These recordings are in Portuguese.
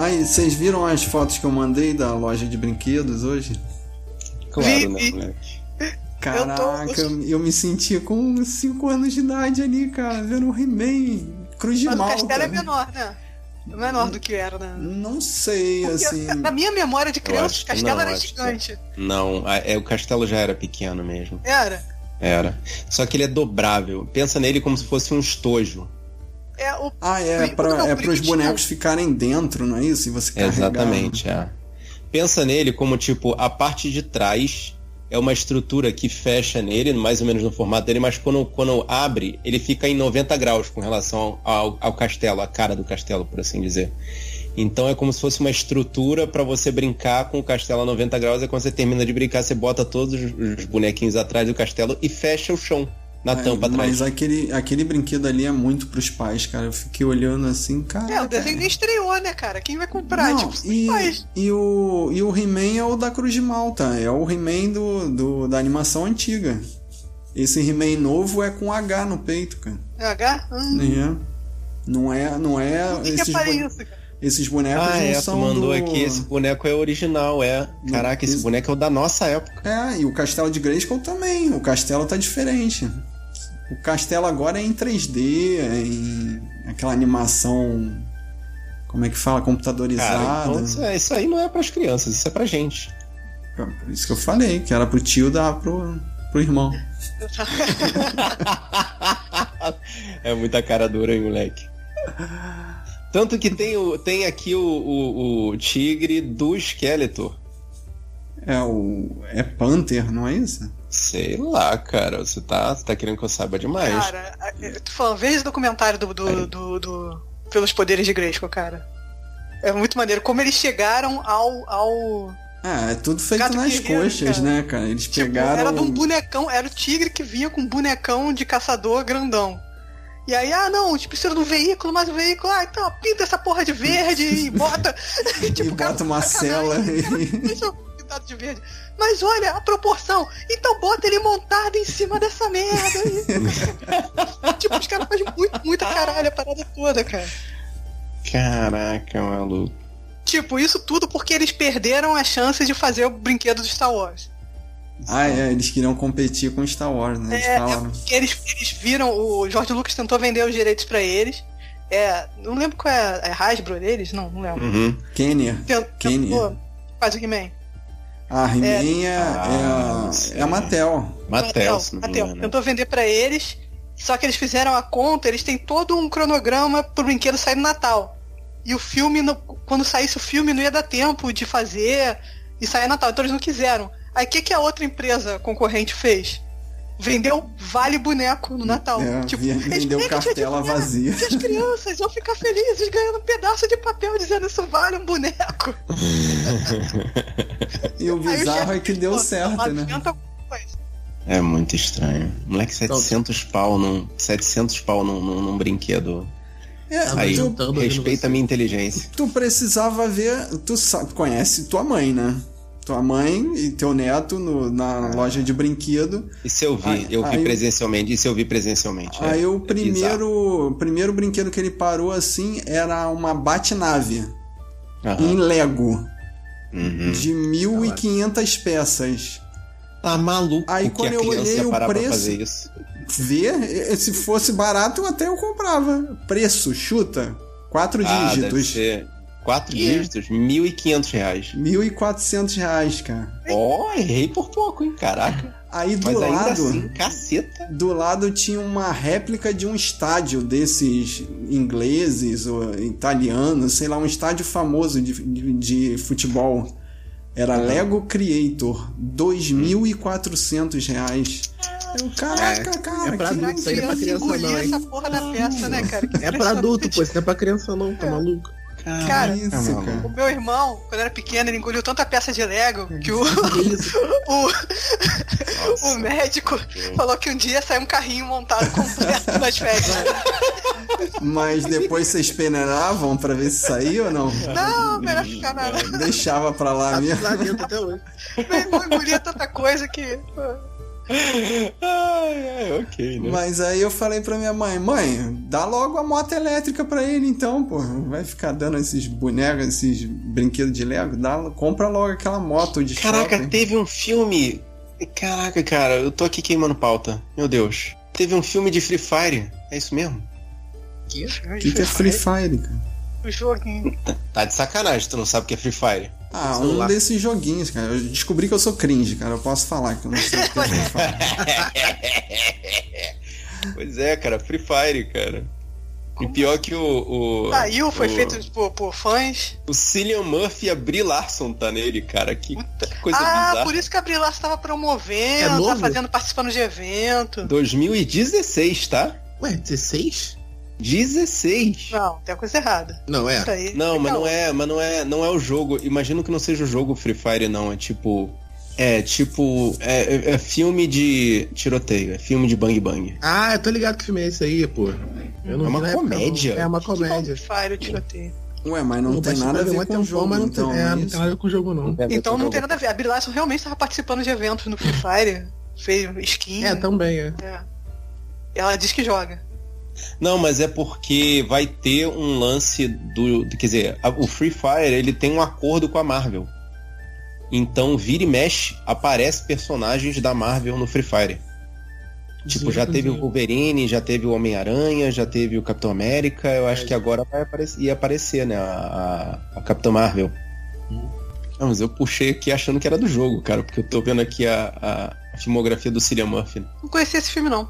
Aí, vocês viram as fotos que eu mandei da loja de brinquedos hoje? Claro, né, moleque? Caraca, eu, eu, me sentia com 5 anos de idade ali, cara, vendo o He-Man, Cruz de Mas Malta. o castelo é menor, né? Menor do que era, né? Não sei, Porque, assim. Na minha memória de criança, acho o castelo não, era acho que- gigante. Não, a- é, o castelo já era pequeno mesmo. Era. Era. Só que ele é dobrável. Pensa nele como se fosse um estojo. É o. Ah, é, o- é o- pros bonecos ficarem dentro, não é isso? E você carregar. Exatamente, é. Pensa nele como, tipo, a parte de trás é uma estrutura que fecha nele, mais ou menos no formato dele, mas quando, quando abre, ele fica em 90 graus com relação ao, ao castelo, a cara do castelo, por assim dizer. Então é como se fosse uma estrutura para você brincar com o castelo a 90 graus, e quando você termina de brincar, você bota todos os os bonequinhos atrás do castelo e fecha o chão na É, tampa atrás. mas aquele, aquele brinquedo ali é muito pros pais, cara. Eu fiquei olhando assim, cara. É, o desenho nem estreou, né, cara? Quem vai comprar? Não, tipo, os e, pais. e o, e o He-Man é o da Cruz de Malta, é o He-Man do, do, da animação antiga. Esse He-Man novo é com H no peito, cara. É H? Hum. É. Não é, não é. O que, que é esses, para bone- isso, cara? esses bonecos Ah, não é, tu são mandou do... aqui, esse boneco é original, é. Caraca, esse esse- boneco é o da nossa época. É, e o Castelo de Grayskull também. O castelo tá diferente. O castelo agora é em 3D, é em aquela animação. Como é que fala? Cara, Computadorizada. então isso, é- aí não é pras crianças, isso é pra gente. Por isso que eu falei, que era pro tio dar pro, pro irmão. é muita cara dura, hein, moleque. Tanto que tem, o, tem aqui o, o, o tigre do Skeletor. É o. É Panther, não é isso? Sei lá, cara. Você tá, você tá querendo que eu saiba demais. Cara, eu tô falando, veja o documentário do, do, do, do- Pelos Poderes de Grayskull, cara. É muito maneiro. Como eles chegaram ao. ao Ah, é tudo feito Gato nas guerreiro, coxas, cara. né, cara? Eles tipo, pegaram. era de um bonecão, era o tigre que vinha com um bonecão de caçador grandão. E aí, ah não, a gente precisa de um veículo, mas o veículo, ah, então pinta essa porra de verde e bota. e tipo, cara, bota uma cela. Eu pintado de verde. Mas olha a proporção. Então bota ele montado em cima dessa merda. aí. tipo, os caras fazem muito, muita caralho a parada toda, cara. Caraca, maluco. Tipo, isso tudo porque eles perderam a chance de fazer o brinquedo do Star Wars. ah, é, eles queriam competir com Star Wars, né? Eles É, é falaram. porque eles, eles viram, o George Lucas tentou vender os direitos pra eles. É, não lembro qual é, é Hasbro deles? Não, não lembro. Uhum. Kenny. Tentou, faz o He-Man. Ah, He-Man é, Ah, é, a- sei. é a Mattel. Mattel, me Mattel. engano. Tentou vender pra eles, só que eles fizeram a conta, eles têm todo um cronograma pro brinquedo sair no Natal. E o filme, no- quando saísse o filme, não ia dar tempo de fazer e sair no Natal. Então eles não quiseram. Aí o que, que a outra empresa concorrente fez? Vendeu vale boneco no Natal. É, tipo, vendeu cartela vazia. se as crianças vão ficar felizes ganhando um pedaço de papel dizendo isso vale um boneco. E o bizarro é que deu certo, né? 90 coisa. É muito estranho. Moleque, 700 pau num. 700 pau num, num, num brinquedo. É, Aí, tu, ouvindo respeita a minha inteligência. tu precisava ver. Tu sabe, conhece tua mãe, né? Tua mãe e teu neto no- na loja de brinquedo. Isso eu vi, Aí- eu vi aí- presencialmente. Isso eu vi presencialmente. Aí é, o é bizarro. primeiro, o primeiro brinquedo que ele parou assim era uma Batnave Aham. em Lego Uhum. de 1.500 peças. Tá maluco Aí que quando eu olhei o preço- eh, se fosse barato até eu comprava. Preço, chuta, quatro Ah, deve dígitos. ser quatro Que? dígitos, 1.500 reais. 1.400 reais, cara. Ó, errei por pouco, hein? Caraca. Aí do Mas ainda lado, assim, caceta. do lado tinha uma réplica de um estádio desses ingleses ou italianos, sei lá, um estádio famoso de, de, de futebol. Era Lego Creator, 2.400 reais. Eu, caraca, cara, é pra que- adulto, isso aí não é pra criança não, hein? essa porra da peça, né, cara? Que É pra adulto, pô, isso não é pra criança não, tá maluco? Cara, isso, maluco. cara. O meu irmão, quando era pequeno, ele engoliu tanta peça de Lego que o, isso? o, Nossa. o médico falou que um dia saiu um carrinho montado completo nas festas. Mas depois vocês peneiravam pra ver se saía ou não? Não, melhor ficar nada. Deixava pra lá Tá mesmo. lá dentro até hoje. Meu irmão engolia tanta coisa que. Ai, ai, ok, né? Mas aí eu falei pra minha mãe, mãe, dá logo a moto elétrica pra ele então, pô. Vai ficar dando esses bonecos, esses brinquedos de Lego, dá, compra logo aquela moto de Caraca, shopping. teve um filme. Caraca, cara, eu tô aqui queimando pauta. Meu Deus. Teve um filme de Free Fire. É isso mesmo? O que, que é Free Fire, cara? O joguinho. Tá de sacanagem, tu não sabe o que é Free Fire. Ah, um desses joguinhos, cara. Eu descobri que eu sou cringe, cara. Eu posso falar que eu não sei o que é Free Fire. Pois é, cara, Free Fire, cara. E pior que o. o Saiu, foi o, feito por, por fãs. O Cillian Murphy e a Brie Larson tá nele, cara. Que, que coisa ah, bizarra. por isso que a Brie Larson tava É promovendo, novo? tá fazendo, participando de evento. 2016, tá? Ué, 16? 16. Não, tem coisa errada. Não, é. Aí. Não, mas Então, não é, mas não é, não é o jogo. Imagino que não seja o jogo Free Fire, não. É tipo. É, tipo. É, é- é filme de tiroteio, é filme de bang bang. Ah, eu tô ligado que filme é esse aí, pô. Eu não É uma época, não. comédia. É uma comédia. Fire, o tiroteio. Ué, mas não, tem bastante nada a ver ver com o jogo, mas não então. tem, é, é não tem nada com o jogo, não. Então não tem nada a ver. A Brie Larson realmente tava participando de eventos no Free Fire. Fez skin. É, também, é. É. Ela diz que joga. Não, mas é porque vai ter um lance do. Quer dizer, a- o Free Fire ele tem um acordo com a Marvel. Então, vira e mexe, aparece personagens da Marvel no Free Fire. Tipo, já teve o Wolverine, já teve o Homem-Aranha, já teve o Capitão América. Eu acho que agora vai aparecer, ia aparecer, né? A, a, a Capitã Marvel. Não, mas eu puxei aqui achando que era do jogo, cara, porque eu tô vendo aqui a, a- a filmografia do Cillian Murphy. Não conhecia esse filme, não.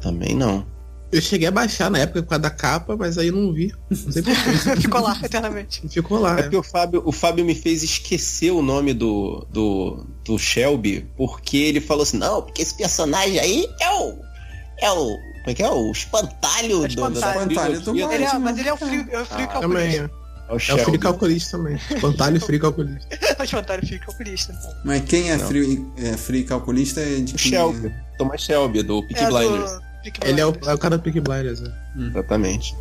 Também não. Eu cheguei a baixar na época por causa da capa, mas aí eu não vi. Não sei porquê. Ficou lá eternamente. Ficou lá. É porque o Fábio, o Fábio me fez esquecer o nome do, do, do Shelby, porque ele falou assim, não, porque esse personagem aí é o. É o. Como é que é? O espantalho, É do, espantalho. Do. Ele é, mas ele é o frio, é o frio Ah, calculista. Também, é. É o É o Shelby. Free Calculista também. Espantalho e Free Calculista. o espantalho frio calculista. Mas quem é Não. free, é free calculista é de O. Shelby. Thomas Shelby, do Peaky É Blinders. do Ele é o, é o cara do Peaky Blinders. né? Exatamente.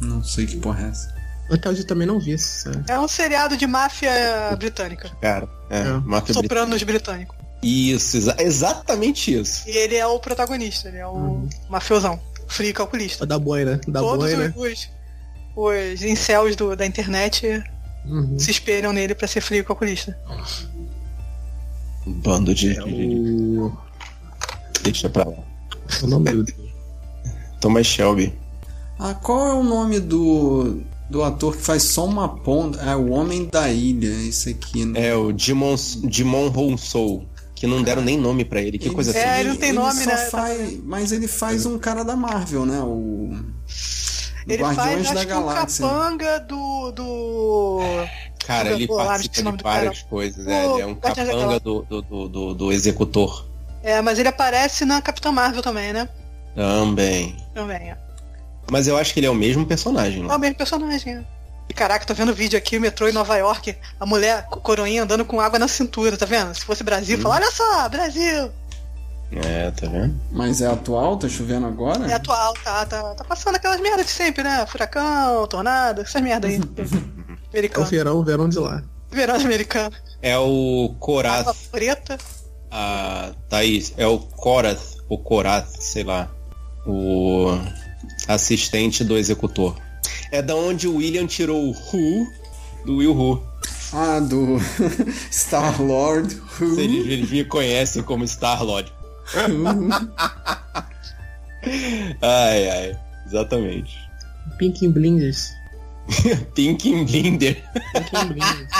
Não sei que porra é essa. Até hoje eu também não vi sério. É um seriado de máfia britânica. Cara, é, É. máfia. Sopranos britânico. Isso, exa- exatamente isso. E ele é o protagonista, ele é o Uhum. mafiosão. Free calculista. O da boina. Da Todos boina. os, os incels do, da internet Uhum. se espelham nele pra ser frio calculista. Um bando de. É o. Deixa pra lá. O nome dele. Thomas Shelby. Ah, qual é o nome do, do ator que faz só uma ponta? É o Homem da Ilha, esse aqui, né? É o Dimon, Dimon Hounsou, que não deram nem nome pra ele. Que Ele- coisa É, assim. ele não tem ele nome, né? Faz, mas ele faz um cara da Marvel, né? O Ele Guardiões faz, da um Galáxia. capanga do. do. Cara, ele participa o de várias coisas. É, Pô, ele é um capanga do, do, do, do, do executor. É, mas ele aparece na Capitã Marvel também, né? Também. Também, é. Mas eu acho que ele é o mesmo personagem É lá. o mesmo personagem, é. E caraca, tô vendo vídeo aqui, o metrô em Nova York, a mulher co- coroinha andando com água na cintura, tá vendo? Se fosse Brasil, Hum. fala, olha só, Brasil! É, tá vendo? Mas é atual? Tá chovendo agora? É atual, tá, tá, tá passando aquelas merdas de sempre, né? Furacão, tornado, essas merdas aí. É o americano. verão, o verão de lá. Verão americano. É o Água Korath. preta. A Thaís. É o Korath. O Korath, sei lá. O assistente do executor. É da onde o William tirou o Who do Will Who. Ah, do Star Lord. Eles, eles me conhecem como Star-Lord. Ai, ai. Exatamente. Pink Blinders. Pink Blinder. Pink Blinders.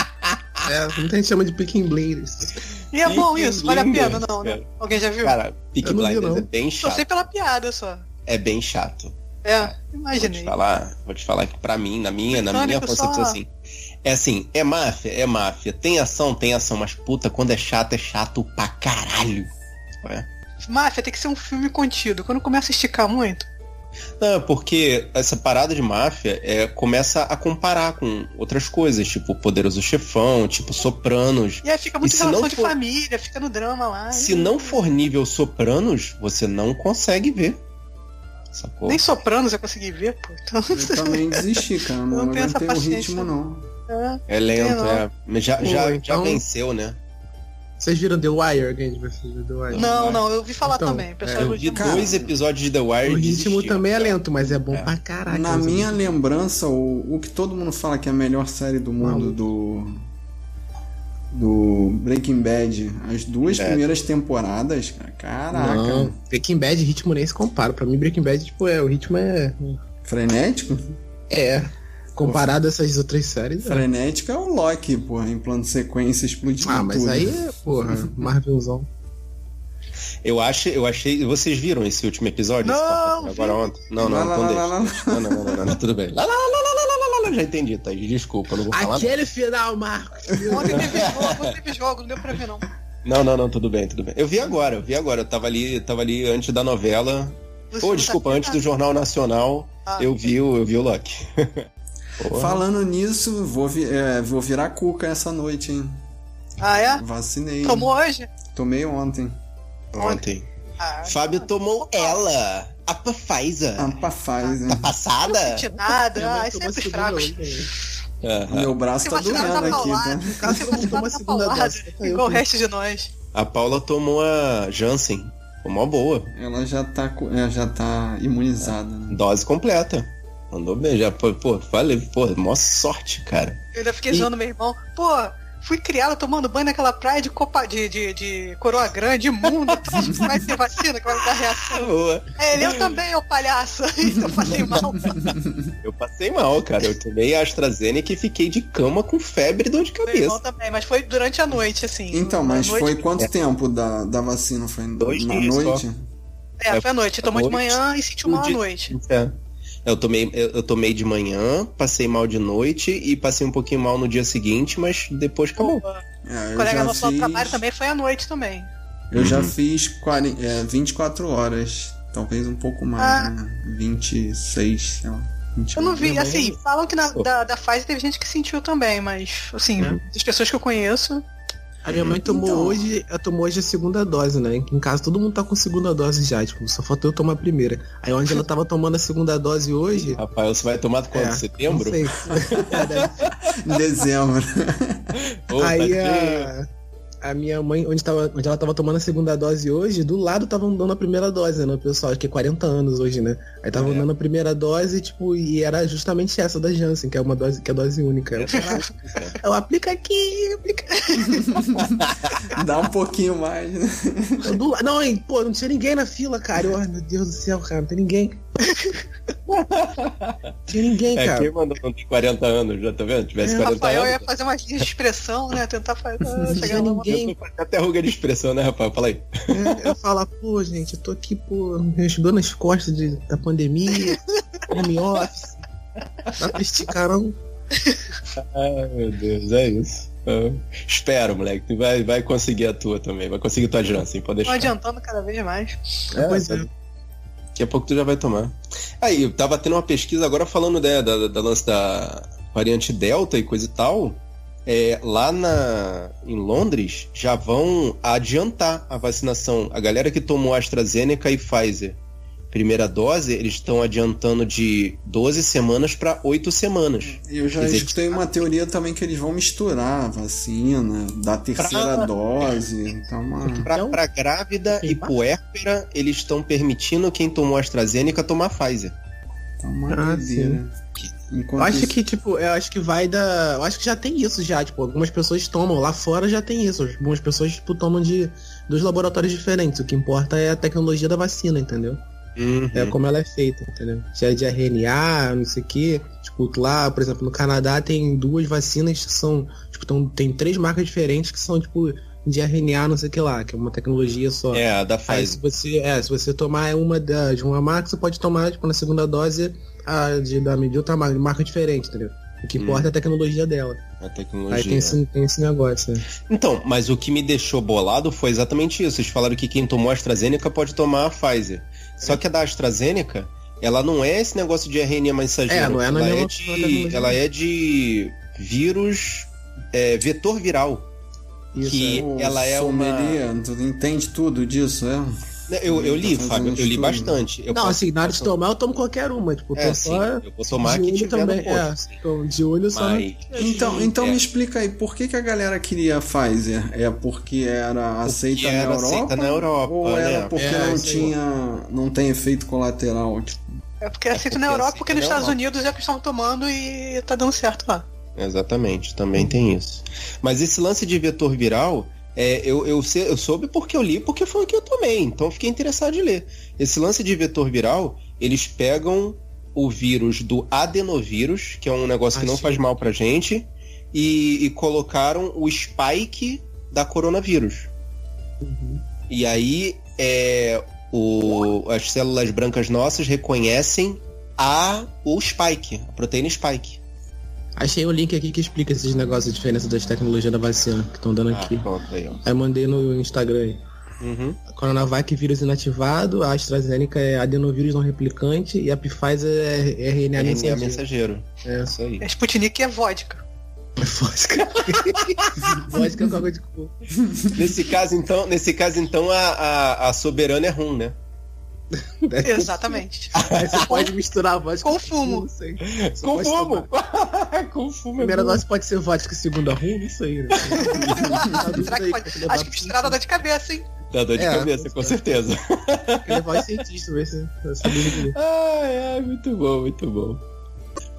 é, muita gente chama de Pink Blinders. E é bom isso, vale a pena, não, né? cara. Alguém já viu? Cara, Eu vi, Blinders é bem Só sei chato. pela piada só. É bem chato. É, Vou te imaginei. falar, vou te falar que pra mim, na minha, na minha concepção só. assim. É assim, é máfia, é máfia. Tem ação, tem ação, mas puta, quando é chato, é chato pra caralho. É. Máfia tem que ser um filme contido. Quando começa a esticar muito, Não, é porque essa parada de máfia é, começa a comparar com outras coisas, tipo Poderoso Chefão, tipo Sopranos. e aí fica muito E se relação não de for- família, fica no drama lá. Se e- não for nível Sopranos, você não consegue ver. Sacou? Nem Sopranos eu consegui ver, pô. Então, Eu também desisti, cara. Não, Não aguentei o paciência. ritmo, não. é. É lento, Não. é. Mas Já, já, já então- venceu, né? Vocês viram The Wire? Alguém de vocês viu The Wire? Não, não, eu vi falar Então, também. O pessoal é, Eu vi dois episódios de The Wire O ritmo também é lento, mas é bom É. pra caraca. Na minha lembrança, o, o que todo mundo fala que é a melhor série do mundo Maluco. do. Do Breaking Bad, as duas Bad. primeiras temporadas, cara, caraca, Não, Breaking Bad, ritmo nem se compara. Pra mim, Breaking Bad, tipo, é, o ritmo é. frenético? É. Comparado a essas outras séries. é. Frenético é o Loki, porra, em plano de sequência explodindo Ah, mas tudo. aí é, porra, Marvelzão. Eu achei, eu achei. Vocês viram esse último episódio? Não, Agora ontem? Não, não, Lá, então lá, deixa. lá, lá, Não, não, não, não, não, tudo bem. Lá, lá, lá, lá, lá, lá, lá, lá, já entendi, tá? Desculpa, não vou falar. Aquele final, Marcos. Ontem teve jogo, ontem teve jogo, não deu pra ver não. Não, não, não, tudo bem, tudo bem. Eu vi agora, eu vi agora. Eu tava ali, tava ali antes da novela. Você Ô, não desculpa, tá- antes do Jornal Nacional, Ah, eu vi o, eu vi o Loki. Porra. Falando nisso, vou, vi- é, vou virar cuca essa noite, hein? Ah, é? Vacinei. Tomou hoje? Tomei ontem. Ontem. Ah, Fábio tomou ela, a Pfizer. A Pfizer. Tá não passada? senti nada. Ah, tomou sempre fraco. né? Aham. Meu braço tá doendo tá aqui, tá? Se você não tomou tá segunda dose. Tá Igual o resto de nós. A Paula tomou a Janssen. Foi mó boa. Ela já tá, é, já tá imunizada, né? Dose completa. Mandou bem. Já, pô, pô, valeu. Pô, mó sorte, cara. Eu ainda fiquei E- zoando meu irmão. Pô, fui criado tomando banho naquela praia de, copa, de, de, de coroa grande, imundo. Tu acha que vai ter vacina que vai me dar reação? Boa. É, ele, eu também, ô palhaço. Eu passei mal. Eu passei mal, cara. Eu tomei a AstraZeneca e fiquei de cama com febre e dor de Meu irmão cabeça. também, mas foi durante a noite, assim. Então, mas noite- foi quanto tempo da, da vacina? Foi Dois na dias só. noite? É, foi à noite. Tomou de noite. manhã e sentiu mal à noite. É. Eu tomei, eu, eu tomei de manhã, passei mal de noite e passei um pouquinho mal no dia seguinte, mas depois acabou. É, O colega já nosso fiz, trabalho também foi à noite também. Eu já Uhum. fiz 40, é, 24 horas. Talvez um pouco mais, Ah. né? 26, sei lá. 28. Eu não vi, assim, falam que na, da, da Pfizer teve gente que sentiu também, mas, assim, É. das pessoas que eu conheço. A minha mãe tomou Então. hoje, ela tomou hoje a segunda dose, né? Em casa todo mundo tá com segunda dose já, tipo, só faltou eu tomar a primeira. Aí onde ela tava tomando a segunda dose hoje. Rafael, você vai tomar quando? é, Setembro? Não sei. Em dezembro. Ô, aí tadinho. a, a minha mãe, onde, tava, onde ela tava tomando a segunda dose hoje, do lado estavam dando a primeira dose, né? O pessoal, acho que é 40 anos hoje, né? Aí estavam É. dando a primeira dose, tipo, e era justamente essa da Janssen, que é uma dose, que é a dose única. Eu, "Ah, eu aplica aqui, aplica Dá um pouquinho mais, né? Eu do Não, hein, pô, não tinha ninguém na fila, cara. Eu, ai, meu Deus do céu, cara, não tem ninguém. Não tinha ninguém, É, cara. quem mandou não tem 40 anos, já tá vendo? Tivesse É, 40 Rafael ia anos. fazer umas linhas de expressão, né? Tentar fazer. Não chegar tinha ninguém. Até ruga de expressão, né, Rafael? Fala aí. É, eu falo, pô, gente, eu tô aqui, pô, me ajudando nas costas de- da pandemia, home office. Dá pra esticar, não? Ai, meu Deus, é isso. Ah, espero, moleque. Tu vai, vai conseguir a tua também. Vai conseguir tua Janssen, pode Estão deixar. adiantando cada vez mais. É, pois tá- é. Daqui a pouco tu já vai tomar. Aí, eu tava tendo uma pesquisa agora falando né, da, da lance da variante Delta e coisa e tal. É, lá na, em Londres já vão adiantar a vacinação. A galera que tomou AstraZeneca e Pfizer, primeira dose, eles estão adiantando de 12 semanas para 8 semanas. Eu já dizer, escutei uma teoria também que eles vão misturar a vacina, da terceira Pra- dose. Então, uma... Pra, Então- pra grávida e puérpera, eles estão permitindo quem tomou AstraZeneca tomar Pfizer. tá uma Ah, Eu Enquanto acho isso- que, tipo, eu acho que vai da. Eu acho que já tem isso já, tipo, algumas pessoas tomam, lá fora já tem isso. Algumas pessoas, tipo, tomam de dos laboratórios diferentes. O que importa é a tecnologia da vacina, entendeu? É Uhum. como ela é feita, entendeu? Se é de RNA, não sei o quê. Tipo, lá, por exemplo, no Canadá tem duas vacinas que são. Tipo, tão, tem três marcas diferentes que são, tipo, de RNA, não sei o que lá, que é uma tecnologia só. É, a da Aí se Pfizer. você, é, se você tomar uma da, de uma marca, você pode tomar, tipo, na segunda dose a de, da, de outra marca, de marca diferente, entendeu? O que Hum. importa é a tecnologia dela. A Aí tecnologia. tem esse, tem esse negócio, né? Então, mas o que me deixou bolado foi exatamente isso. Eles falaram que quem tomou a AstraZeneca pode tomar a Pfizer. Só que a da AstraZeneca, ela não é esse negócio de RNA mensageiro. É, não é na ela, é de, ela é de vírus é, vetor viral. Isso, Que- O ela é uma- sommelier, tu entende tudo disso, é? Eu, eu li, Tá Fábio, eu li bastante. Eu não, posso- assim, na hora de tomar, eu tomo qualquer uma. Tipo, eu É, tô sim, só eu vou tomar de olho também. posto, é, de olho só. Mas- Então, então É. me explica aí, por que, que a galera queria a Pfizer? É porque era aceita era na Europa? aceita na Europa, Ou era né? porque É, não tinha. não tem efeito colateral? Tipo, É porque é aceito na porque Europa, aceita porque nos Estados Europa. Unidos é que estão tomando e tá dando certo lá. Exatamente, também tem isso. Mas esse lance de vetor viral, é, eu, eu, sei- eu soube porque eu li, porque foi o que eu tomei, então eu fiquei interessado de ler. Esse lance de vetor viral, eles pegam o vírus do adenovírus, que é um negócio que Ah, não sim. faz mal pra gente, e, e colocaram o spike da coronavírus. Uhum. E aí é, o- as células brancas nossas reconhecem a, o spike, a proteína spike. Achei um link aqui que explica esses negócios, a diferença das tecnologias da vacina que estão dando Ah, aqui. pronto, aí, mandei no Instagram aí. Uhum. Coronavac vírus inativado, a AstraZeneca é adenovírus não replicante e a Pfizer é RNA RNA mensageiro. mensageiro. É, Isso aí. A Sputnik é vodka. vodka. vodka com água de coco. Nesse caso, então, nesse caso, então, a, a, a soberana é rum, né? Exatamente. Aí você pode misturar a vodka Com fumo. Com fumo! Com fumo. A primeira dose pode ser vodka, segunda rum, não sei. Né? Será que pode? Acho que misturada dá de cabeça, hein? Dá dor de É, cabeça, com é. certeza. Levar os cientistas, ver se se ele Ai, ai, muito bom, muito bom.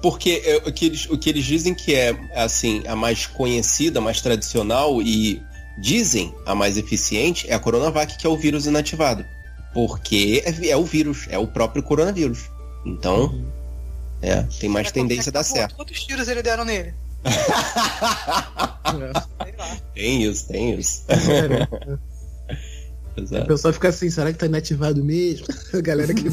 Porque é, o, que eles, o que eles dizem que é, assim, a mais conhecida, a mais tradicional e dizem a mais eficiente é a Coronavac, que é o vírus inativado. Porque é, é o vírus, é o próprio coronavírus. Então, é, tem mais tendência a dar certo. Quantos tiros ele deram nele? É. Tem isso, tem isso. A Exato. pessoa fica assim, será que tá inativado mesmo? A galera que.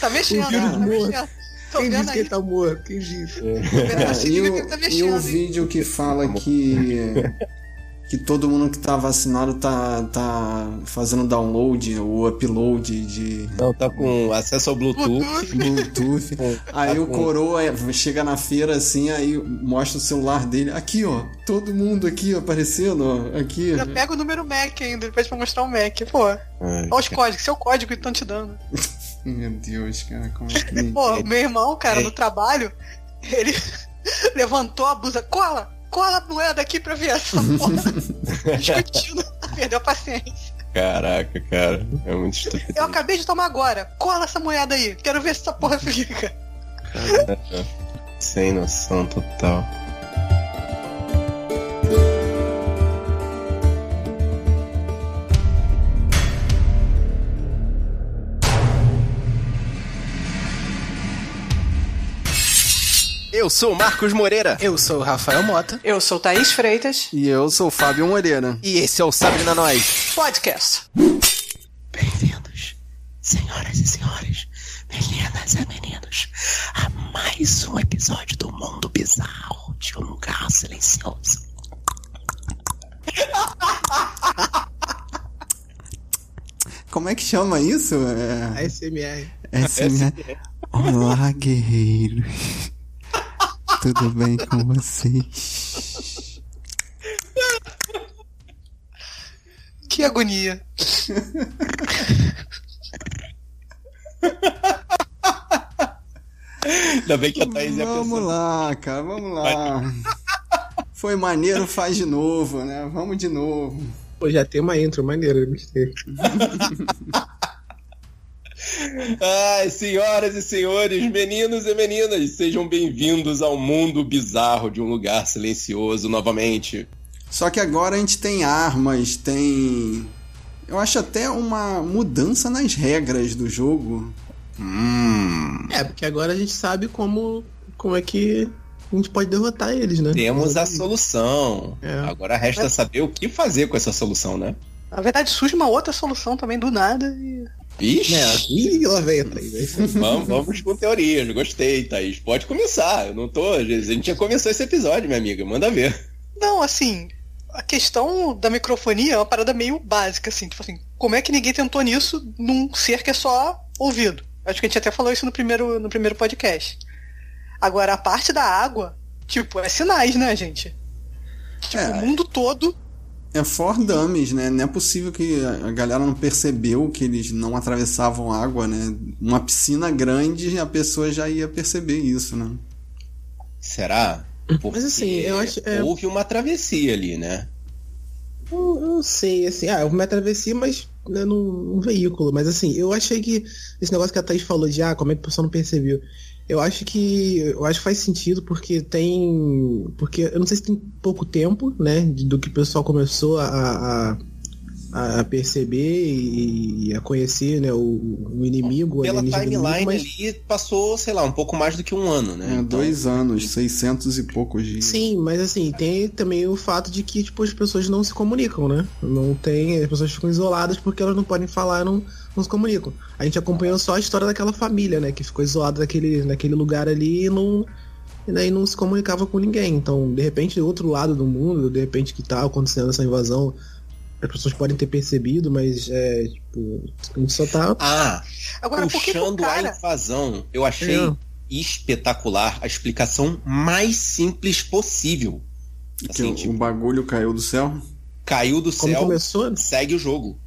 Tá mexendo, O vírus tá morto. mexendo. Quem disse que ele tá morto? Quem disse? É, esse e, o, que ele tá e mexendo. o hein? vídeo que fala que. Que todo mundo que tá vacinado tá, tá fazendo download ou upload de Não, tá com acesso ao Bluetooth. Bluetooth. Aí o coroa é, chega na feira assim, aí mostra o celular dele. Aqui, ó. Todo mundo aqui aparecendo, ó. Aqui. Pega o número MAC ainda, ele pede pra mostrar o MAC. Pô, olha Ai, os códigos, seu código que estão te dando. Meu Deus, cara, como é que. Pô, meu irmão, cara, É. no trabalho, ele levantou a blusa. Cola! Cola a moeda aqui pra ver essa porra. Discutindo, perdeu a paciência. Caraca, cara. É muito estúpido. Eu acabei de tomar agora. Cola essa moeda aí. Quero ver se essa porra fica. Sem noção total. Eu sou o Marcos Moreira Eu sou o Rafael Mota. Eu sou Thaís Freitas. E eu sou o Fábio Moreira. e esse é o Sabre na Nós. Podcast. Bem-vindos, senhoras e senhores, meninas e meninos, a mais um episódio do Mundo Bizarro de um Lugar Silencioso. Como é que chama isso? É. ASMR. SMR. Olá, guerreiros. Tudo bem com vocês? Que agonia. Ainda bem que a Thaís é a Vamos lá, cara, vamos lá. Foi maneiro, faz de novo, né? Vamos de novo. Pô, já tem uma intro maneira, eu gostei. Ai, senhoras e senhores, meninos e meninas, sejam bem-vindos ao mundo bizarro de um lugar silencioso novamente. Só que agora a gente tem armas, tem. Eu acho até uma mudança nas regras do jogo. Hum. É, porque agora a gente sabe como, como é que a gente pode derrotar eles, né? Temos a solução. É. Agora resta saber o que fazer com essa solução, né? Na verdade, surge uma outra solução também do nada e. Ixi, É, ih, lá vem aí. vamos, vamos com teorias. Gostei, Thaís. Pode começar. Eu não tô. A gente já começou esse episódio, minha amiga. Manda ver. Não, assim, a questão da microfonia é uma parada meio básica, assim, tipo assim, como é que ninguém tentou nisso num ser que é só ouvido? Acho que a gente até falou isso no primeiro, no primeiro podcast. Agora, a parte da água, tipo, é sinais, né, gente? Tipo, É. o mundo todo É for dummies, né? Não é possível que a galera não percebeu que eles não atravessavam água, né? Uma piscina grande, a pessoa já ia perceber isso, né? Será? Porque Mas assim, eu acho- é- houve uma travessia ali, né? Eu, eu não sei, assim, ah, uma travessia, mas né, num, num veículo. Mas assim, eu achei que esse negócio que a Thaís falou de ah, como é que o pessoal não percebeu. Eu acho que. Eu acho que faz sentido porque tem. Porque eu não sei se tem pouco tempo, né? Do que o pessoal começou a, a, a perceber e, e a conhecer né, o, o inimigo. o Pela timeline inimigo, mas- ali, passou, sei lá, um pouco mais do que um ano, né? É, Então, dois anos, 600 e poucos dias. Sim, mas assim, tem também o fato de que tipo, as pessoas não se comunicam, né? Não tem. As pessoas ficam isoladas porque elas não podem falar, não, não se comunicam. A gente acompanhou só a história daquela família, né? Que ficou isolada naquele, naquele lugar ali e não. E não se comunicava com ninguém. Então, de repente, do outro lado do mundo, de repente que tá acontecendo essa invasão, as pessoas podem ter percebido, mas é, tipo, a gente só tá. Ah, Agora, por que, que o puxando a cara. invasão, eu achei É. espetacular a explicação mais simples possível. Que Assim, o, tipo, o bagulho caiu do céu. caiu do Como céu, começou? segue o jogo.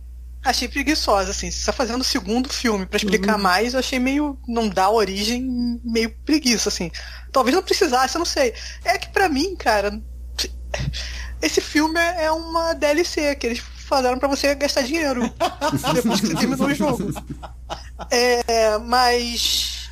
Achei preguiçosa, assim. Você tá fazendo o segundo filme Uhum. explicar mais, eu achei meio. Não dá origem, meio preguiça, assim. Talvez não precisasse, eu não sei. É que pra mim, cara. Esse filme é uma DLC que eles fizeram pra você gastar dinheiro depois que você terminou o jogo. É, mas.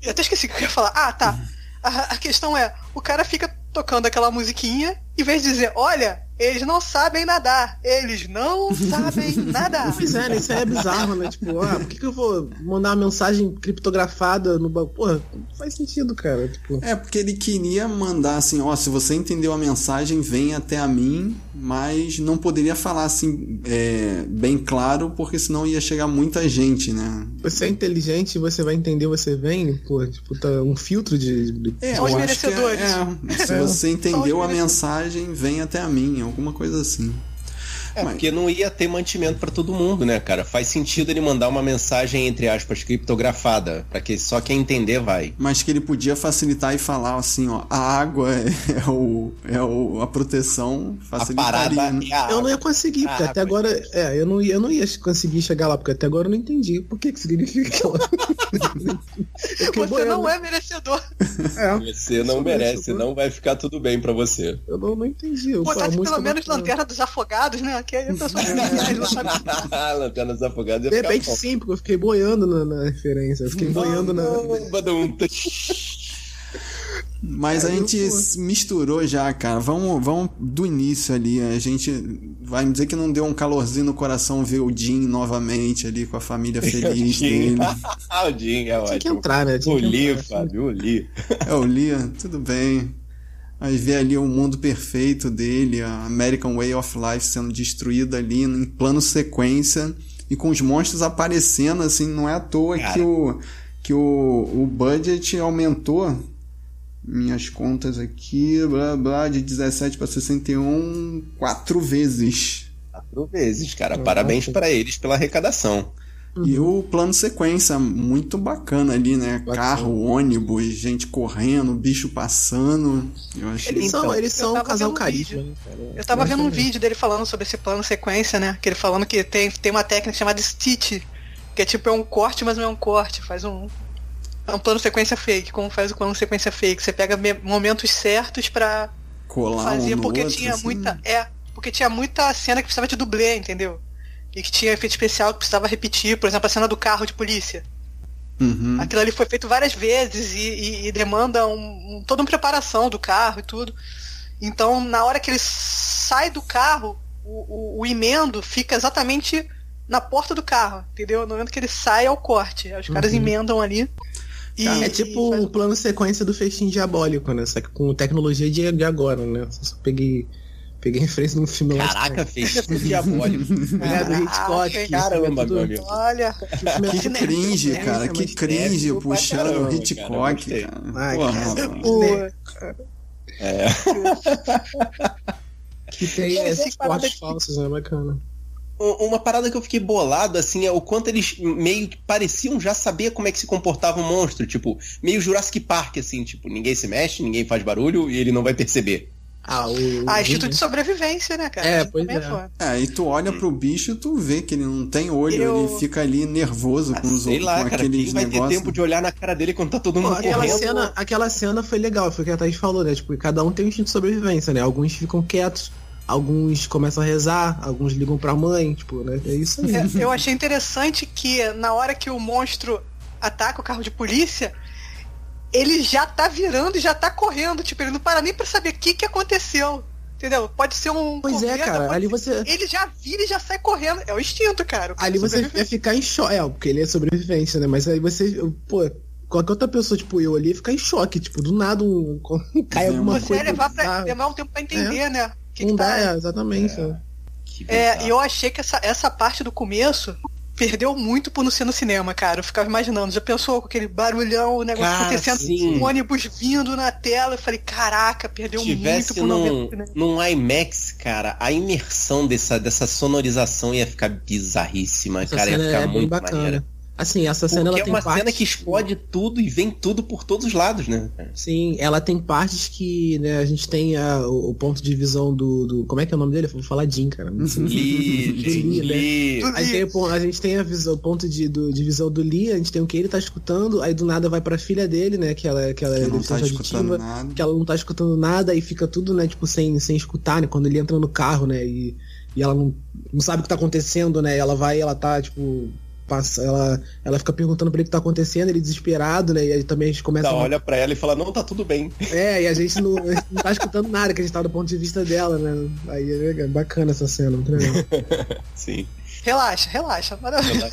Eu até esqueci o que eu ia falar. Ah, tá. A, a questão é: o cara fica tocando aquela musiquinha, em vez de dizer, olha, eles não sabem nadar. Eles não sabem nadar. Pois é, né? Isso aí é bizarro, né? Tipo, ah, por que, que eu vou mandar uma mensagem criptografada no bagulho? Porra, não faz sentido, cara. Tipo, É, porque ele queria mandar assim, ó, se você entendeu a mensagem, vem até a mim, mas não poderia falar assim, é, bem claro, porque senão ia chegar muita gente, né? você é inteligente, você vai entender, você vem, pô, tipo, tá um filtro de. de- É, os eu acho que é, merecedores. é, se É. você entendeu a mensagem, vem até a mim, alguma coisa assim. É, Mas- porque não ia ter mantimento pra todo mundo, né, cara? Faz sentido ele mandar uma mensagem, entre aspas, criptografada, pra que só quem entender vai. Mas que ele podia facilitar e falar assim, ó, a água é, é o, é o, a proteção A facilitaria. parada né? é a Eu não ia água. conseguir, porque até pois agora. É, eu não, ia, eu não ia conseguir chegar lá, porque até agora eu não entendi. Por que, que significa aquela. Você boiando. não é merecedor. É, Você não merece, merecedor. não vai ficar tudo bem pra você. eu não, não entendi. Eu, Botasse a música pelo menos bacana. lanterna dos afogados, né? Que aí a pessoa sabem. Lanternas afogadas ia De repente sim, porque eu fiquei boiando na, na referência. Eu fiquei boiando na. Mas a Aí gente misturou já, cara. Vamos, vamos do início ali. A gente vai me dizer que não deu um calorzinho no coração ver o Jim novamente ali com a família feliz Jim. dele. Ah, o Jim é Tinha que ótimo. entrar, né? Tinha O Li. Fábio, o Li. É o Lia, tudo bem. Aí ver ali o mundo perfeito dele, a American Way of Life sendo destruída ali em plano sequência e com os monstros aparecendo, assim, não é à toa Cara. que o que o, o budget aumentou. Minhas contas aqui, blá blá, de 17 para 61, quatro vezes. Quatro vezes, cara. Parabéns pra eles pela arrecadação. E o plano sequência, muito bacana ali, né? Bacana. Carro, ônibus, gente correndo, bicho passando. Eu achei. Eles são, Então, eles são um casal um carisma? Eu tava vendo um vídeo dele falando sobre esse plano sequência, né? Que ele falando que tem, tem uma técnica chamada Stitch, que é tipo é um corte, mas não é um corte, faz um é um plano sequência fake, como faz o plano sequência fake. Você pega me- momentos certos pra colar fazer, um porque outro, tinha assim. muita. É, porque tinha muita cena que precisava de dublê, entendeu? E que tinha efeito especial que precisava repetir, por exemplo, a cena do carro de polícia. Uhum. Aquilo ali foi feito várias vezes e, e- e demanda um, um- toda uma preparação do carro e tudo. Então, na hora que ele sai do carro, o, o, o emendo fica exatamente na porta do carro, entendeu? No momento que ele sai é o corte. Os caras Uhum. emendam ali. E, É tipo e o plano sequência do festim diabólico, né? Só que com tecnologia de, agora, né? Só peguei, peguei referência num filme lá. Caraca, tudo diabólico. É, do Hitchcock. Caramba, tudo- meu amigo. Olha, Que cringe, cinema, cara. Que cringe puxando o Hitchcock, cara. Ai, Porra, cara. o- É. Que tem Esse esses cortes falsos, né? Bacana. Um- Uma parada que eu fiquei bolado, assim, é o quanto eles meio que pareciam já saber como é que se comportava o monstro. Tipo, meio Jurassic Park, assim, tipo, ninguém se mexe, ninguém faz barulho e ele não vai perceber. Ah, o. Ah, instinto de sobrevivência, né, cara? É, pois é. foda. É, e tu olha pro bicho e tu vê que ele não tem olho, Eu- ele fica ali nervoso Ah, com os sei outros, lá, com cara. aqueles Quem vai ter negócios. tempo de olhar na cara dele quando tá todo Pô, mundo aquela, correndo? cena, aquela cena foi legal, foi o que a Thaís falou, né? Tipo, cada um tem um instinto de sobrevivência, né? Alguns ficam quietos, alguns começam a rezar, alguns ligam pra mãe, tipo, né? É isso aí. É, eu achei interessante que na hora que o monstro ataca o carro de polícia, ele já tá virando e já tá correndo. Tipo, ele não para nem pra saber o que, que aconteceu. Entendeu? Pode ser um. Pois é, cara, ali ser- você. Ele já vira e já sai correndo. É o instinto, cara. O cara Ali você sobrevive. ia ficar em choque. É, porque ele é sobrevivente, né? Mas aí você. Pô, qualquer outra pessoa, tipo eu ali, ia ficar em choque. Tipo, do nada um, cai alguma Você coisa. ia levar pra demorar um tempo pra entender, né? Que não que tá- dá, é, exatamente. é. É, e eu achei que essa, essa parte do começo perdeu muito por não ser no cinema, cara. Eu ficava imaginando, já pensou com aquele barulhão, o negócio Cara, acontecendo, sim. um ônibus vindo na tela. Eu falei, caraca, perdeu muito tivesse por não ver num, no cinema. num IMAX, cara, a imersão dessa, dessa sonorização ia ficar bizarríssima, Essa cara. Ia ficar é bem muito bacana. maneira. Assim, essa Porque cena ela é tem uma partes... cena que explode tudo e vem tudo por todos os lados, né? Sim, ela tem partes que, né, a gente tem a- o, ponto de visão do, do- Como é que é o nome dele? Vou falar Jim, cara. Lee, Lee, né? Lee. Do- A gente, tem, a gente tem a visão, o ponto de, do- de visão do Lee, a gente tem o que ele tá escutando, aí do nada vai pra filha dele, né? Que ela, que ela Que é não tá escutando auditiva, nada. que ela não tá escutando nada e fica tudo, né, tipo, sem, sem escutar, né? Quando ele entra no carro, né? E, e ela não, não sabe o que tá acontecendo, né? E ela vai, ela tá, tipo. Passa, ela, ela fica perguntando pra ele o que tá acontecendo, ele desesperado, né? E aí também a gente começa Tá, a olha pra ela e fala, não, tá tudo bem. é, e a gente não, a gente não tá escutando nada, que a gente tá do ponto de vista dela, né? Aí é bacana essa cena, muito legal. Sim. Relaxa, relaxa. Maravilha.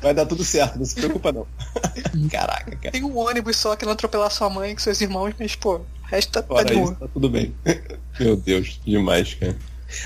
Vai dar tudo certo, não se preocupa não. Caraca, cara. Tem um ônibus só que não atropelar sua mãe com seus irmãos, mas, pô, o resto tá, tá de boa. tá tudo bem. Meu Deus, demais, cara.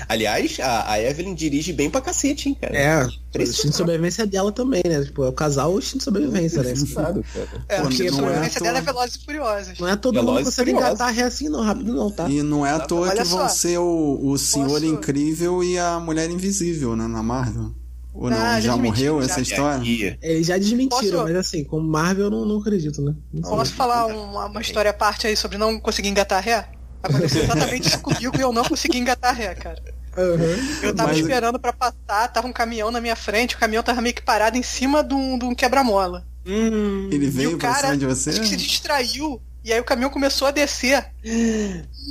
Aliás, a, a Evelyn dirige bem pra cacete, hein, cara. É, o instinto de sobrevivência é dela também, né? Tipo, é o casal o instinto de sobrevivência, né? Impressionado, cara. É, porque a não é sobrevivência à dela é. Velozes e Furiosos. Não é todo mundo Velozes que consegue engatar ré assim, não, rápido não, tá? E não é à toa Olha que vão só. ser o, o Senhor Posso- Incrível e a Mulher Invisível, né, na Marvel. Ou não, Ah, já morreu já. essa história? Eles já desmentiram, Posso- mas assim, como Marvel eu não, não acredito, né? Não. Posso falar uma, uma história à parte aí sobre não conseguir engatar ré? Aconteceu exatamente isso comigo e eu não consegui engatar ré, cara. Aham. Eu tava Mas- esperando pra passar, tava um caminhão na minha frente, o caminhão tava meio que parado em cima de um, um quebra-mola. Hum, Ele E veio o pra cara cima de você? acho que se distraiu, e aí o caminhão começou a descer.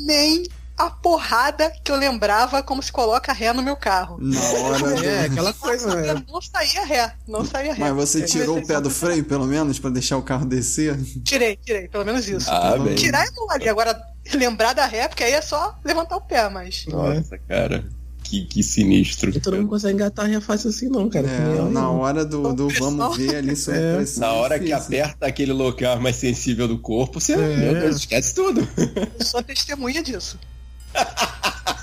Nem a porrada que eu lembrava como se coloca ré no meu carro. Na hora do... É, aquela coisa, eu não saía ré, não saía ré. Mas você Eu tirou o pé do freio, pelo menos, pra deixar o carro descer? Tirei, tirei, pelo menos isso. Ah, bem. Tirar é mole, agora lembrar da ré, porque aí é só levantar o pé, mas. Nossa, cara. Que, que sinistro. E todo mundo consegue engatar ré fácil assim, não, cara. É, Não, na hora do, do vamos ver ali sua É. pressão. Na hora que difícil. aperta aquele local mais sensível do corpo, você, É. meu Deus, esquece tudo. Eu sou testemunha disso.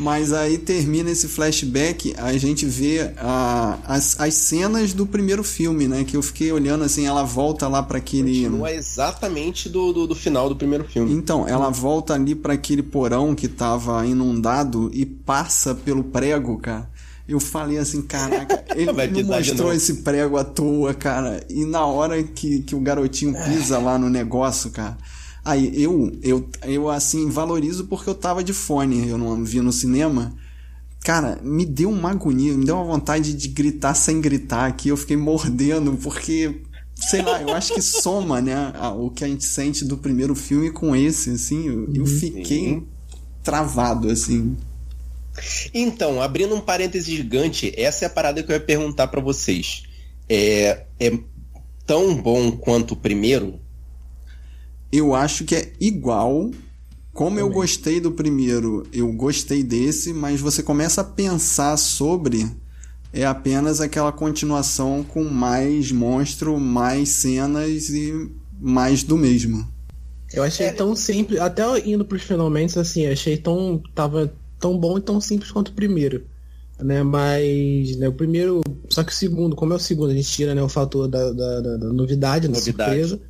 Mas aí termina esse flashback, a gente vê ah, as, as cenas do primeiro filme, né? Que eu fiquei olhando assim, ela volta lá pra aquele. Continua exatamente do, do, do final do primeiro filme. Então, ela volta ali pra aquele porão que tava inundado e passa pelo prego, cara. Eu falei assim, caraca, ele não mostrou novo. esse prego à toa, cara. E na hora que, que o garotinho pisa lá no negócio, cara. Aí eu, eu, eu assim, valorizo porque eu tava de fone, eu não vi no cinema. Cara, me deu uma agonia, me deu uma vontade de gritar sem gritar aqui. Eu fiquei mordendo, porque, sei lá, eu acho que soma, né, o que a gente sente do primeiro filme com esse, assim. Eu, eu fiquei Sim. travado, assim. Então, abrindo um parêntese gigante, essa é a parada que eu ia perguntar pra vocês. É, é tão bom quanto o primeiro? Eu acho que é igual. Como eu Também. gostei do primeiro, eu gostei desse, mas você começa a pensar sobre. É apenas aquela continuação com mais monstro, mais cenas e mais do mesmo. Eu achei tão simples, até indo pros finalmente, assim, achei tão. tava tão bom e tão simples quanto o primeiro. Né, mas né, o primeiro. Só que o segundo, como é o segundo, a gente tira né, o fator da, da, da- da novidade, da Novidade. surpresa.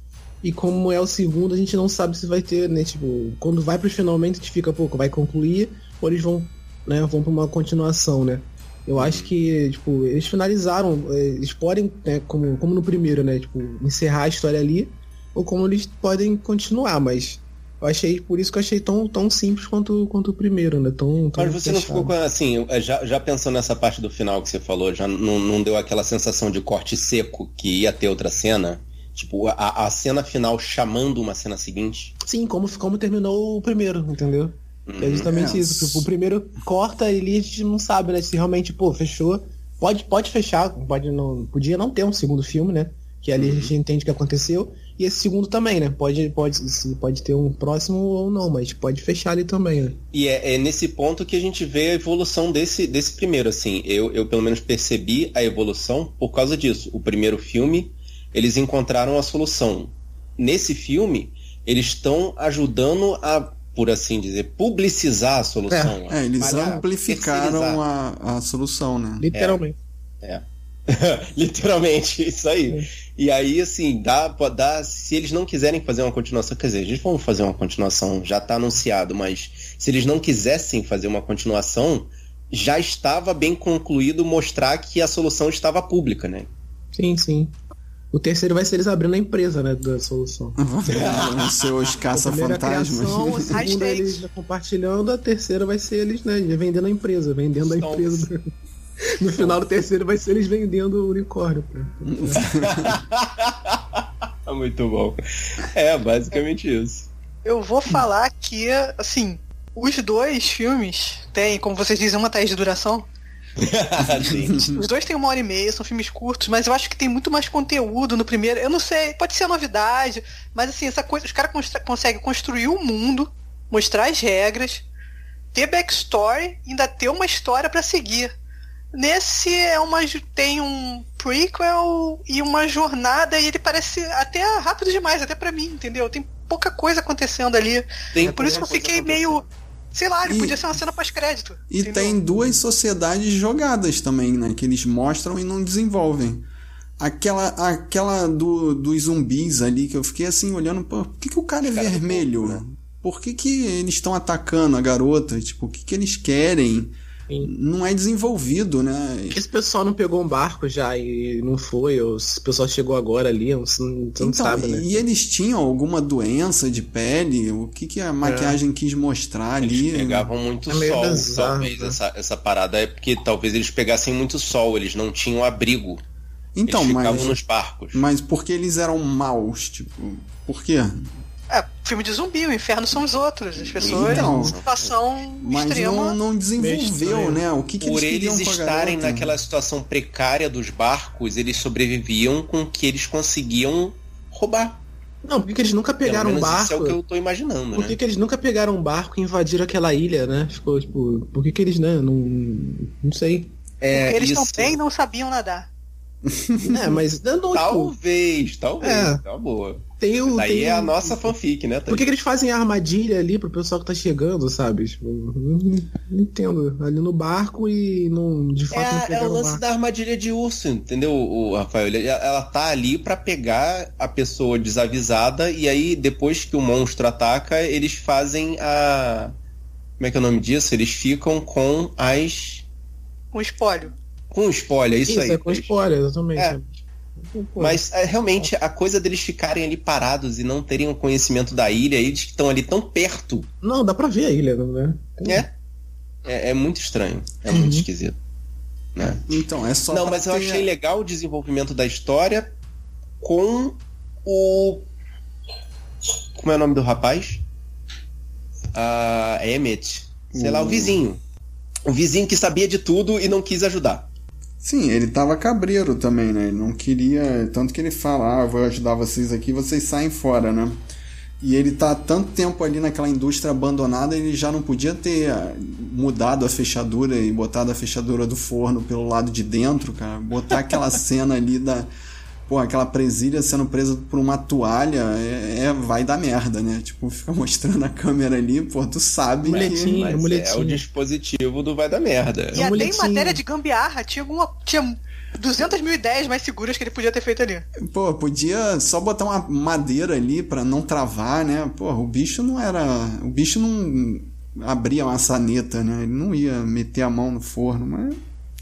E como é o segundo, a gente não sabe se vai ter, né? Tipo, quando vai pros finalmente, a gente fica, pô, vai concluir, ou eles vão, né, vão pra uma continuação, né? Eu acho que, tipo, eles finalizaram, eh, eles podem, né, como, como no primeiro, né? Tipo, encerrar a história ali, ou como eles podem continuar, mas Eu achei, por isso que eu achei tão, tão simples quanto, quanto o primeiro, né? Tão, tão Mas você não fechado. ficou com, assim, já, já pensando nessa parte do final que você falou, já não, não deu aquela sensação de corte seco que ia ter outra cena? Tipo, a, a cena final chamando uma cena seguinte? Sim, como, como terminou o primeiro, entendeu? É Uhum. justamente É. isso. Tipo, o primeiro corta ele a gente não sabe, né? Se realmente, pô, fechou. Pode, pode fechar, pode não, podia não ter um segundo filme, né? Que ali a gente entende o que aconteceu. E esse segundo também, né? Pode, pode, pode ter um próximo ou não, mas pode fechar ali também, né? E é, é nesse ponto que a gente vê a evolução desse, desse primeiro, assim. Eu, eu pelo menos percebi a evolução por causa disso. O primeiro filme, eles encontraram a solução. Nesse filme, eles estão ajudando a, por assim dizer, publicizar a solução. É, eles Pagar, amplificaram a, a solução, né? Literalmente. Literalmente, isso aí. E aí, assim, dá, pode dar. Se eles não quiserem fazer uma continuação, quer dizer, eles vão fazer uma continuação, já tá anunciado, mas se eles não quisessem fazer uma continuação, já estava bem concluído mostrar que a solução estava pública, né? Sim, sim. O terceiro vai ser eles abrindo a empresa, né? Da solução. Vão ser os caça-fantasmas. a segunda Hashtag. eles compartilhando, a terceira vai ser eles, né? Vendendo a empresa, vendendo a empresa. No final do terceiro vai ser eles vendendo o unicórnio. Muito bom. É, basicamente isso. Eu vou falar que, assim, os dois filmes têm, como vocês dizem, uma tese de duração. Os dois têm uma hora e meia, são filmes curtos, mas eu acho que tem muito mais conteúdo no primeiro. Eu não sei, pode ser novidade, mas assim, essa coisa, os caras constra- conseguem construir o mundo, mostrar as regras, ter backstory, ainda ter uma história pra seguir. Nesse é uma tem um prequel e uma jornada e ele parece até rápido demais, até pra mim, entendeu? Tem pouca coisa acontecendo ali. Tem Por isso que eu fiquei meio, sei lá, ele E- podia ser uma cena pós-crédito. E entendeu? tem duas sociedades jogadas também, né? Que eles mostram e não desenvolvem. Aquela, aquela do, dos zumbis ali, que eu fiquei assim olhando, pô, por que, que o cara é Cara vermelho? Por que, que eles estão atacando a garota? Tipo, o que, que eles querem? Sim. Não é desenvolvido, né? Esse pessoal não pegou um barco já e não foi, ou se o pessoal chegou agora ali, você não, você não Então, sabe, né? e eles tinham alguma doença de pele? O que, que a maquiagem quis mostrar ali? Eles pegavam muito É sol, talvez. né? Essa, essa parada é porque talvez eles pegassem muito sol, eles não tinham abrigo. Então, eles ficavam mas, nos barcos. mas por que eles eram maus? Tipo, por quê? É, filme de zumbi, o inferno são os outros. As pessoas Então, situação Mas extrema. não, não desenvolveu, né? O que, que Por eles eles estarem garota? naquela situação precária dos barcos, eles sobreviviam com o que eles conseguiam roubar. Não, por que, que eles nunca pegaram um barco? Isso é o que eu tô imaginando, Por né? que, que eles nunca pegaram um barco e invadiram aquela ilha, né? Ficou, tipo, por que, que eles, né? Não, não sei. É, eles isso. também não sabiam nadar. É, mas não, tipo, Talvez, talvez. É. Tá boa. Tem o. Daí tem é a nossa fanfic, né? Por que, que eles fazem a armadilha ali pro pessoal que tá chegando, sabe? Tipo, não, entendo. Ali no barco e não, de fato não É, é o lance barco. da armadilha de urso, entendeu, o Rafael? Ela tá ali pra pegar a pessoa desavisada e aí depois que o monstro ataca, eles fazem a como é que é o nome disso? Eles ficam com as Um espólio. com spoiler, isso, Isso, aí. é com spoiler, exatamente. É. Mas é, realmente a coisa deles ficarem ali parados e não terem o conhecimento da ilha, eles que estão ali tão perto, Não, dá pra ver a ilha, né? é, é, é muito estranho, é muito Uhum. esquisito. Né? Então, é só Não, mas eu achei legal o desenvolvimento da história com o. Como é o nome do rapaz? Ah, Emmett. Sei lá, o O- vizinho. O vizinho que sabia de tudo e não quis ajudar. Sim, ele tava cabreiro também, né? Ele não queria. Tanto que ele fala, ah, eu vou ajudar vocês aqui, vocês saem fora, né? E ele tá há tanto tempo ali naquela indústria abandonada, ele já não podia ter ah, mudado a fechadura e botado a fechadura do forno pelo lado de dentro, cara. Botar aquela cena ali da. Pô, aquela presilha sendo presa por uma toalha é, é- vai dar merda, né? Tipo, fica mostrando a câmera ali, pô, tu sabe Muletinho. que. Mas é o dispositivo do vai dar merda. E até em matéria de gambiarra, tinha alguma. Tinha 200 mil ideias mais seguras que ele podia ter feito ali. Pô, podia só botar uma madeira ali pra não travar, né? Pô, o bicho não era. O bicho não abria a maçaneta, né? Ele não ia meter a mão no forno, mas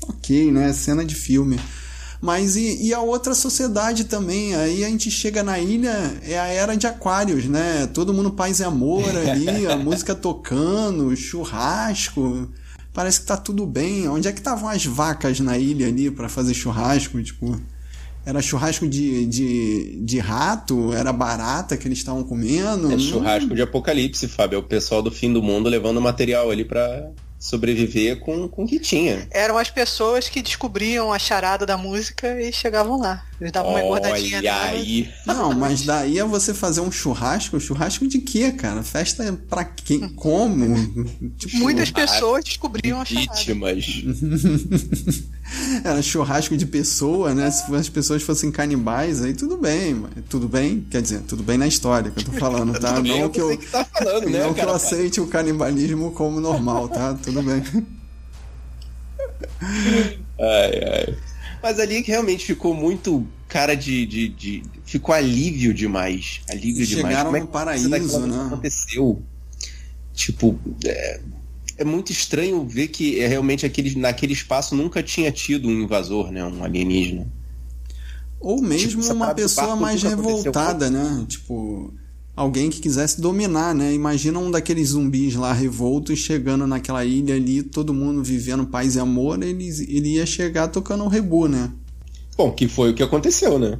ok, né? Cena de filme. Mas e, e, a outra sociedade também? Aí a gente chega na ilha, é a era de aquários, né? Todo mundo paz e amor ali, a música tocando, churrasco. Parece que tá tudo bem. Onde é que estavam as vacas na ilha ali para fazer churrasco? Tipo, era churrasco de, de, de rato? Era barata que eles estavam comendo? É churrasco de apocalipse, Fábio. É o pessoal do fim do mundo levando material ali para sobreviver com, com o que tinha. Eram as pessoas que descobriam a charada da música e chegavam lá. Eles davam uma engordadinha. Aí. Não, mas daí é você fazer um churrasco. Churrasco de quê, cara? Festa pra quem? Como? tipo, Muitas pessoas descobriam a charada. Vítimas. Era churrasco de pessoa, né? Se as pessoas fossem canibais, aí tudo bem. Tudo bem? Quer dizer, tudo bem na história que eu tô falando, tá? não bem, que eu, que tá falando, né, não cara? que eu aceite o canibalismo como normal, tá? Tudo bem. Ai, ai. Mas ali que realmente ficou muito cara de, de, de, Ficou alívio demais. Alívio demais. Chegaram é no paraíso, né? aconteceu? Tipo, é, é muito estranho ver que é, realmente aquele, naquele espaço nunca tinha tido um invasor, né? Um alienígena. Ou mesmo essa uma pessoa mais aconteceu. revoltada, né? Tipo, alguém que quisesse dominar, né? Imagina um daqueles zumbis lá revoltos chegando naquela ilha ali, todo mundo vivendo paz e amor, ele, ele ia chegar tocando um rebu, né? Bom, que foi o que aconteceu, né?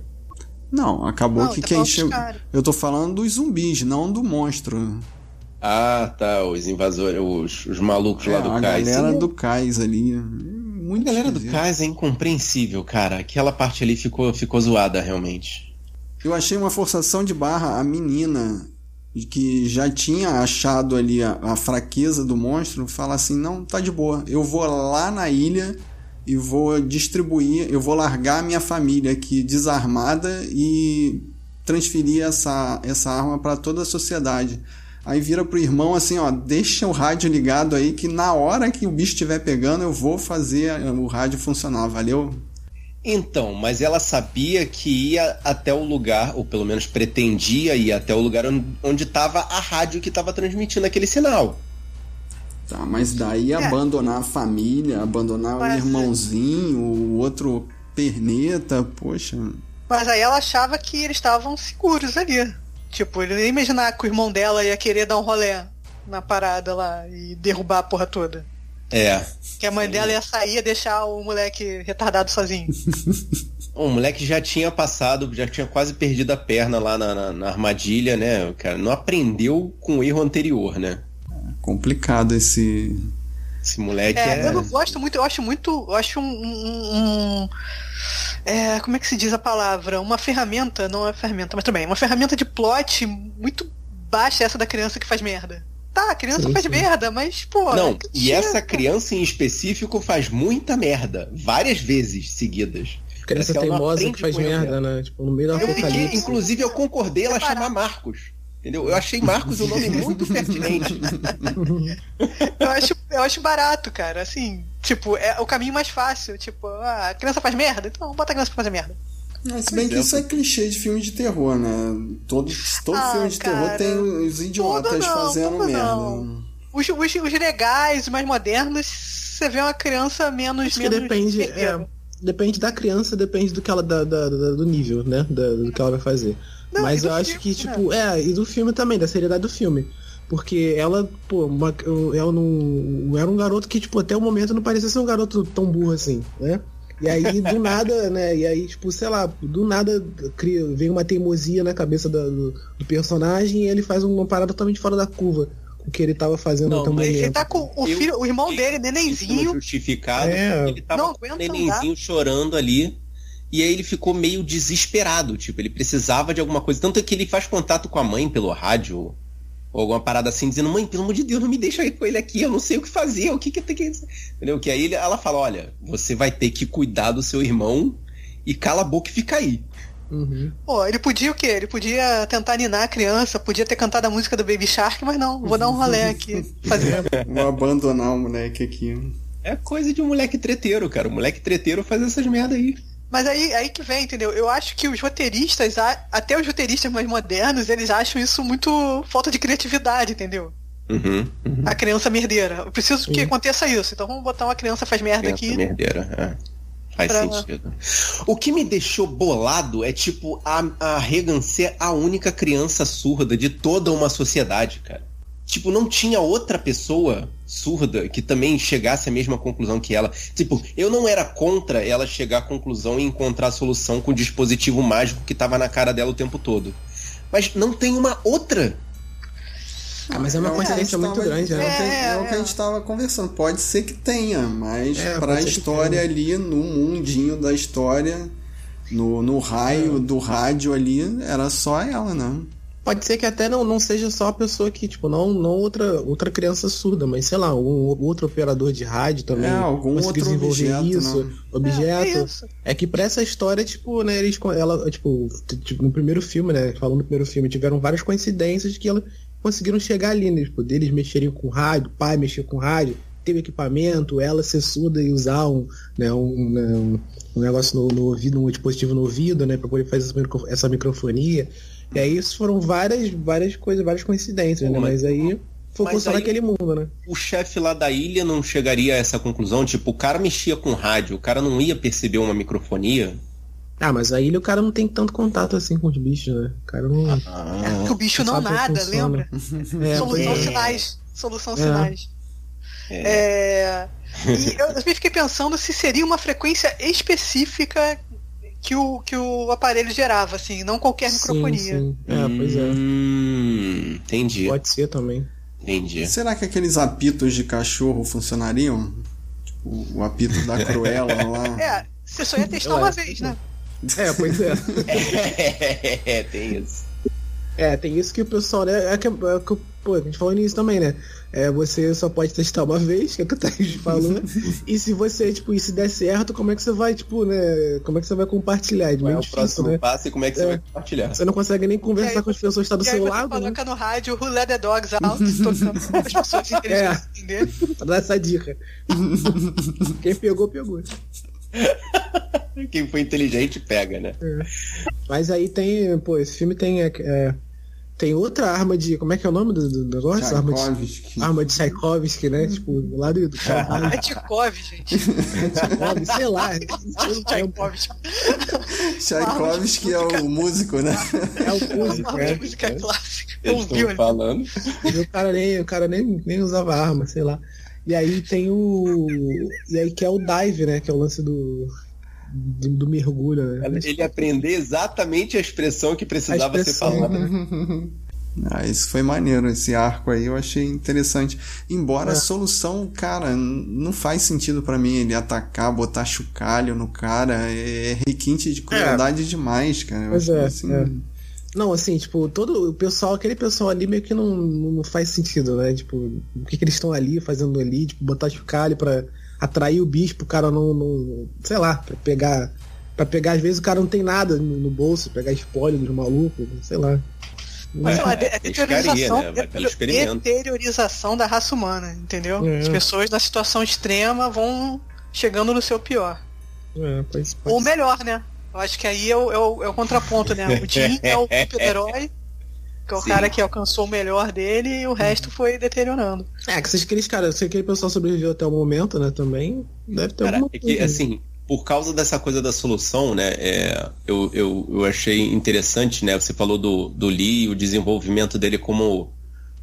Não, acabou Não, que tá quem chegou. Eu tô falando dos zumbis, não do monstro. Ah, tá. Os invasores, os, os malucos lá É, do a cais. galera Sim, do cais ali. Muito A galera do esquisito. cais é incompreensível, cara. Aquela parte ali ficou, ficou zoada, realmente. Eu achei uma forçação de barra a menina que já tinha achado ali a, a fraqueza do monstro, fala assim: "Não, tá de boa. Eu vou lá na ilha e vou distribuir, eu vou largar a minha família aqui desarmada e transferir essa essa arma para toda a sociedade". Aí vira pro irmão assim, ó, deixa o rádio ligado aí que na hora que o bicho estiver pegando eu vou fazer o rádio funcionar, valeu? Então, mas ela sabia que ia até o lugar, ou pelo menos pretendia ir até o lugar onde estava a rádio que estava transmitindo aquele sinal. Tá, mas daí É. abandonar a família, abandonar o Mas- irmãozinho, o outro perneta, poxa. Mas aí ela achava que eles estavam seguros ali. Tipo, ele nem imaginar que o irmão dela ia querer dar um rolé na parada lá e derrubar a porra toda. É. Que a mãe dela ia sair e deixar o moleque retardado sozinho. O moleque já tinha passado, já tinha quase perdido a perna lá na, na- na armadilha, né? O cara não aprendeu com o erro anterior, né? Complicado esse. Esse moleque É, é. eu não gosto muito, eu acho muito, eu acho um, um- um- é, como é que se diz a palavra? Uma ferramenta, não é ferramenta, mas também, uma ferramenta de plot muito baixa essa da criança que faz merda. Tá, a criança Sim, faz sim. merda, mas, pô. Não, é e tira- essa criança em específico faz muita merda, várias vezes seguidas. Criança não teimosa que faz merda, né? Tipo, no meio do Eu fiquei, apocalipse. inclusive, eu concordei ela chamar Marcos. Entendeu? Eu achei Marcos um nome muito pertinente. Eu acho, eu acho barato, cara. Assim, tipo, é o caminho mais fácil. Tipo, ah, a criança faz merda, então bota a criança pra fazer merda. Mas se bem que é. isso é clichê de filme de terror, né? Todo, todo Ah, filme de terror cara, tem os idiotas não, fazendo merda. não. Os, os, os legais, os mais modernos, você vê uma criança menos. Acho que menos depende, perdeira. é, depende da criança, depende do que ela da, da- da- do nível, né? Da- do que ela vai fazer. Não, Mas do eu acho filme, que, né? tipo, é, e do filme também, da seriedade do filme. Porque ela, pô, uma, eu, ela não. Era um garoto que, tipo, até o momento não parecia ser um garoto tão burro assim, né? E aí, do nada, né? E aí, tipo, sei lá, do nada cria, vem uma teimosia na cabeça da- do, do personagem e ele faz uma parada totalmente fora da curva o que ele tava fazendo Não, até o mas Ele momento. tá com o, Eu- filho, o irmão dele, nenenzinho. justificado. É. Ele tava Não com o nenenzinho chorando ali. E aí ele ficou meio desesperado. Tipo, ele precisava de alguma coisa. Tanto é que ele faz contato com a mãe pelo rádio. Ou alguma parada assim, dizendo, mãe, pelo amor de Deus, não me deixa ir com ele aqui, eu não sei o que fazer, o que que tem que. Entendeu? Que aí ela fala, olha, você vai ter que cuidar do seu irmão e cala a boca e fica aí. Uhum. Pô, ele podia o quê? Ele podia tentar ninar a criança, podia ter cantado a música do Baby Shark, mas não, vou dar um rolê aqui. Fazer. Vou abandonar o moleque aqui. É coisa de um moleque treteiro, cara. O moleque treteiro faz essas merda aí. Mas aí, aí que vem, entendeu? Eu acho que os roteiristas, até os roteiristas mais modernos, eles acham isso muito falta de criatividade, entendeu? Uhum. uhum. A criança merdeira. Eu preciso que aconteça isso. Então vamos botar uma criança faz merda Criança aqui. merdeira. É. Faz Pra- sentido. O que me deixou bolado é, tipo, a, a Regan ser a única criança surda de toda uma sociedade, cara. Tipo, não tinha outra pessoa surda que também chegasse à mesma conclusão que ela. Tipo, eu não era contra ela chegar à conclusão e encontrar a solução com o dispositivo mágico que tava na cara dela o tempo todo. Mas não tem uma outra. Ah, mas é uma a coincidência muito tava- grande, É, né? o que- é o que É, a gente estava conversando. Pode ser que tenha, mas É, para a história ali, no mundinho da história, no, no raio do rádio ali, era só ela, né? Pode ser que até não, não seja só a pessoa que, tipo, não, não outra, outra criança surda, mas sei lá, um outro operador de rádio também. É, algum conseguiu outro desenvolver objeto, isso, né? objeto. É, é isso. É que pra essa história, tipo, né, eles, ela, tipo, tipo, no primeiro filme, né, falando no primeiro filme, tiveram várias coincidências que ela conseguiram chegar ali, né, tipo, deles mexerem com rádio, o pai mexer com rádio, ter o equipamento, ela ser surda e usar um, né, um, né, um, um negócio no, no ouvido, um dispositivo no ouvido, né, pra poder fazer essa, micro- essa microfonia. E aí isso foram várias, várias coisas, várias coincidências, Pô, né, mas- mas aí focou mas só aí- naquele mundo, né. O chefe lá da ilha não chegaria a essa conclusão? Tipo, o cara mexia com rádio, o cara não ia perceber uma microfonia? Ah, mas aí o cara não tem tanto contato assim com os bichos, né, o cara não... É, porque o bicho não nada, lembra? É, Solução é. sinais. Solução É. sinais. É, E eu, eu fiquei pensando se seria uma frequência específica que o, que o aparelho gerava, assim, não qualquer microfonia. Sim, sim. É, pois é. Hum, entendi, Pode ser também. entendi. Será que aqueles apitos de cachorro funcionariam? Tipo, o apito da Cruella lá. É, você só ia testar uma vez, né? É, pois é. É, tem isso. É, tem isso que o pessoal, né? É que, é que, pô, a gente falou nisso também, né? É, você só pode testar uma vez, que é o que o Thaís falou. e se você, tipo, e se der certo, como é que você vai, tipo, né? Como é que você vai compartilhar? É Qual é meio o difícil, próximo né? passo e como é que você É. vai compartilhar? Você não consegue nem conversar aí com as pessoas que estão do E aí seu você lado, né? coloca no rádio Who Let the Dogs Out, tocando as pessoas inteligentes entenderem. Pra dar essa dica. Quem pegou, pegou. Quem foi inteligente pega, né? Mas aí tem, pô, esse filme tem. é, é, tem outra arma de. Como é que é o nome do, do negócio? Arma de, arma de Tchaikovsky, né? Tipo, lá do, do. É Tchaikovsky, gente. Tchaikovsky, sei lá. É o Tchaikovsky. Tchaikovsky é o músico, né? É o músico, Uma é. música clássica. Eles estão falando. E o cara nem, o cara nem, nem usava arma, sei lá. E aí tem o. E aí que é o dive, né? Que é o lance do. Do, do mergulho, né? Ele aprender exatamente a expressão que precisava A ser expressão, falada. né? Ah, isso foi maneiro, esse arco aí eu achei interessante. Embora É. a solução, cara, não faz sentido pra mim ele atacar, botar chocalho no cara. É requinte de crueldade demais, cara. Eu Pois acho é, assim, é. Não, assim, tipo, todo o pessoal, aquele pessoal ali meio que não, não faz sentido, né? Tipo, o que, que eles estão ali fazendo ali, tipo, botar chocalho pra atrair o bicho pro cara não, não sei lá, pra pegar. Pra pegar, às vezes o cara não tem nada no, no bolso, pegar espólio dos malucos, sei lá. Mas sei lá, É, é deteriorização, né? Deteriorização da raça humana, entendeu? É. As pessoas na situação extrema vão chegando no seu pior. É, pode, pode Ou ser. melhor, né? Eu acho que aí é o, é o, é o contraponto, né? O Jim é o super-herói, que é o Sim. cara que alcançou o melhor dele e o resto foi deteriorando. É, que se aqueles caras, se aquele pessoal sobreviveu até o momento, né, também, deve ter Cara, alguma é coisa. que, assim, por causa dessa coisa da solução, né, é, eu, eu, eu achei interessante, né, você falou do, do Lee, o desenvolvimento dele como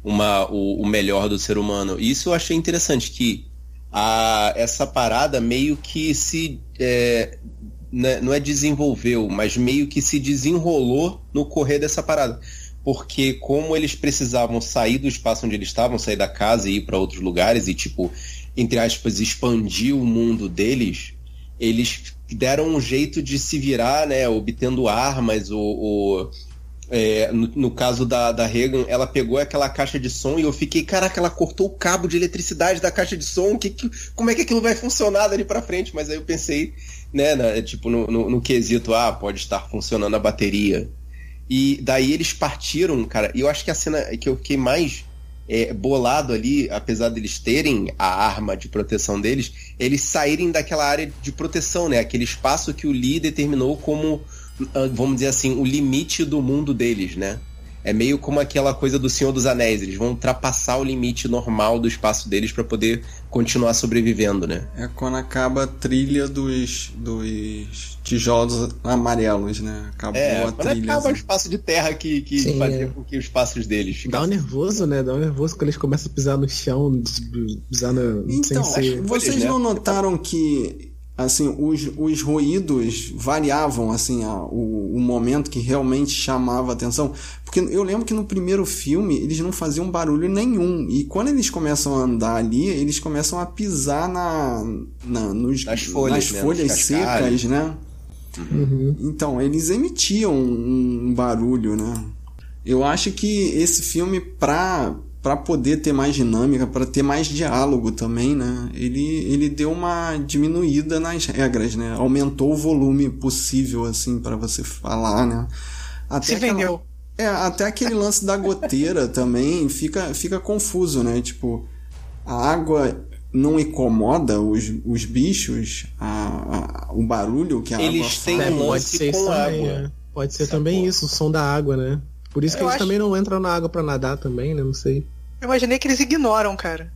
uma, o, o melhor do ser humano. Isso eu achei interessante, que a, essa parada meio que se, é, né, não é desenvolveu, mas meio que se desenrolou no correr dessa parada. Porque como eles precisavam sair do espaço onde eles estavam, sair da casa e ir para outros lugares e, tipo, entre aspas, expandir o mundo deles, eles deram um jeito de se virar, né, obtendo armas, o, o- é, no, no caso da, da Reagan, ela pegou aquela caixa de som e eu fiquei, caraca, ela cortou o cabo de eletricidade da caixa de som, que, que- como é que aquilo vai funcionar dali pra frente? Mas aí eu pensei, né, na- tipo, no, no, no quesito, ah, pode estar funcionando a bateria. E daí eles partiram, cara, e eu acho que a cena que eu fiquei mais é, bolado ali, apesar deles terem a arma de proteção deles, eles saírem daquela área de proteção, né? Aquele espaço que o Lee determinou como, ah, vamos dizer assim, o limite do mundo deles, né? É meio como aquela coisa do Senhor dos Anéis, eles vão ultrapassar o limite normal do espaço deles para poder continuar sobrevivendo, né? É quando acaba a trilha dos, dos tijolos amarelos, né? Acabou É, a quando trilha. acaba o espaço de terra que, que Sim, fazia é. com que os passos deles Dá um ficassem. nervoso, né? Dá um nervoso quando eles começam a pisar no chão, pisar na, Então, sem ser. vocês né? não notaram que assim os, os ruídos variavam assim a- o, o momento que realmente chamava a atenção? Porque eu lembro que no primeiro filme eles não faziam barulho nenhum e quando eles começam a andar ali eles começam a pisar na, na nos, Nas folhas, nas né? folhas secas, né? Uhum. Então, eles emitiam um, um barulho, né? Eu acho que esse filme, pra, pra poder ter mais dinâmica, pra ter mais diálogo também, né? Ele, ele deu uma diminuída nas regras, né? Aumentou o volume possível, assim, pra você falar, né? Até Se aquela- vendeu. é, até aquele lance da goteira também fica, fica confuso, né? Tipo, a água não incomoda os, os bichos, a, a- o barulho que a Eles água têm faz. É, pode lance ser com água. é. Pode ser também isso, o som da água, né? Por isso que Eu eles acho- também não entram na água pra nadar também, né? Não sei. Eu imaginei que eles ignoram, cara.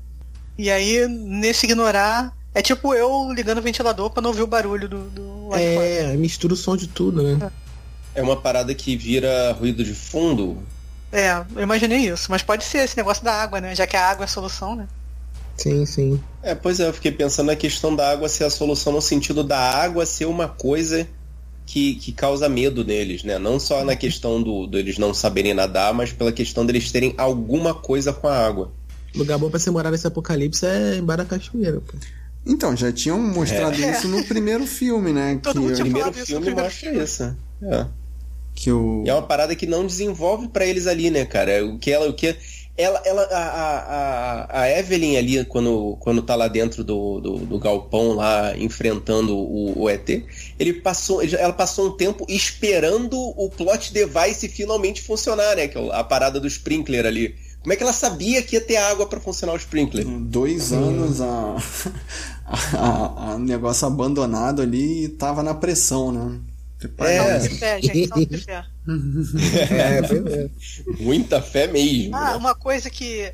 E aí, nesse ignorar, é tipo eu ligando o ventilador pra não ouvir o barulho do, do. É, mistura o som de tudo, né? É uma parada que vira ruído de fundo. É, eu imaginei isso. Mas pode ser esse negócio da água, né? Já que a água é a solução, né? Sim, sim. É, pois é, eu fiquei pensando na questão da água ser a solução no sentido da água ser uma coisa que, que causa medo neles, né? Não só na questão do, do eles não saberem nadar, mas pela questão deles terem alguma coisa com a água. Lugar bom pra você morar nesse apocalipse é em Barra Cachoeira, pô. Então, já tinham mostrado É. isso no primeiro filme, né? Todo mundo que, tinha O primeiro filme primeiro mostra filme. isso. É. que o. E é uma parada que não desenvolve pra eles ali, né, cara? O que ela, o que ela, ela a, a, a- Evelyn ali quando, quando tá lá dentro do, do, do galpão lá enfrentando o, o ET, ele passou, ela passou um tempo esperando o plot device finalmente funcionar, né? Que é a parada do sprinkler ali. Como é que ela sabia que ia ter água pra funcionar o sprinkler? Dois anos a, a, a negócio abandonado ali e tava na pressão, né? É. De fé, gente, salve de fé. É, é. Muita fé mesmo. Ah, né? uma coisa que.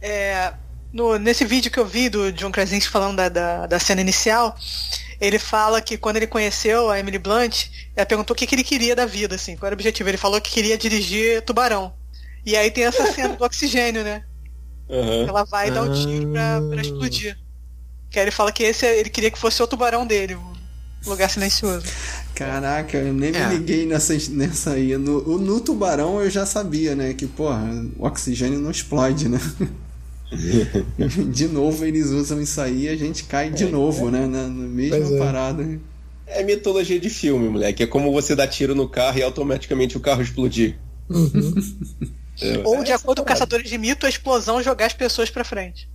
É, no, nesse vídeo que eu vi do John Krasinski falando da, da, da cena inicial, ele fala que quando ele conheceu a Emily Blunt, ela perguntou o que, que ele queria da vida, assim, qual era o objetivo. Ele falou que queria dirigir Tubarão. E aí tem essa cena do oxigênio, né? Aham. Ela vai dar um tiro pra, pra explodir. Que aí ele fala que esse ele queria que fosse o tubarão dele, o lugar silencioso. Caraca, eu nem É. me liguei nessa, nessa aí. No, no tubarão eu já sabia, né? Que, porra, o oxigênio não explode, né? de novo eles usam isso aí e a gente cai de novo, né? Na, na mesma Pois é. parada. É mitologia de filme, moleque. É como você dar tiro no carro e automaticamente o carro explodir. Uhum. É, Ou, de é acordo com Caçadores de Mito, a explosão jogar as pessoas pra frente.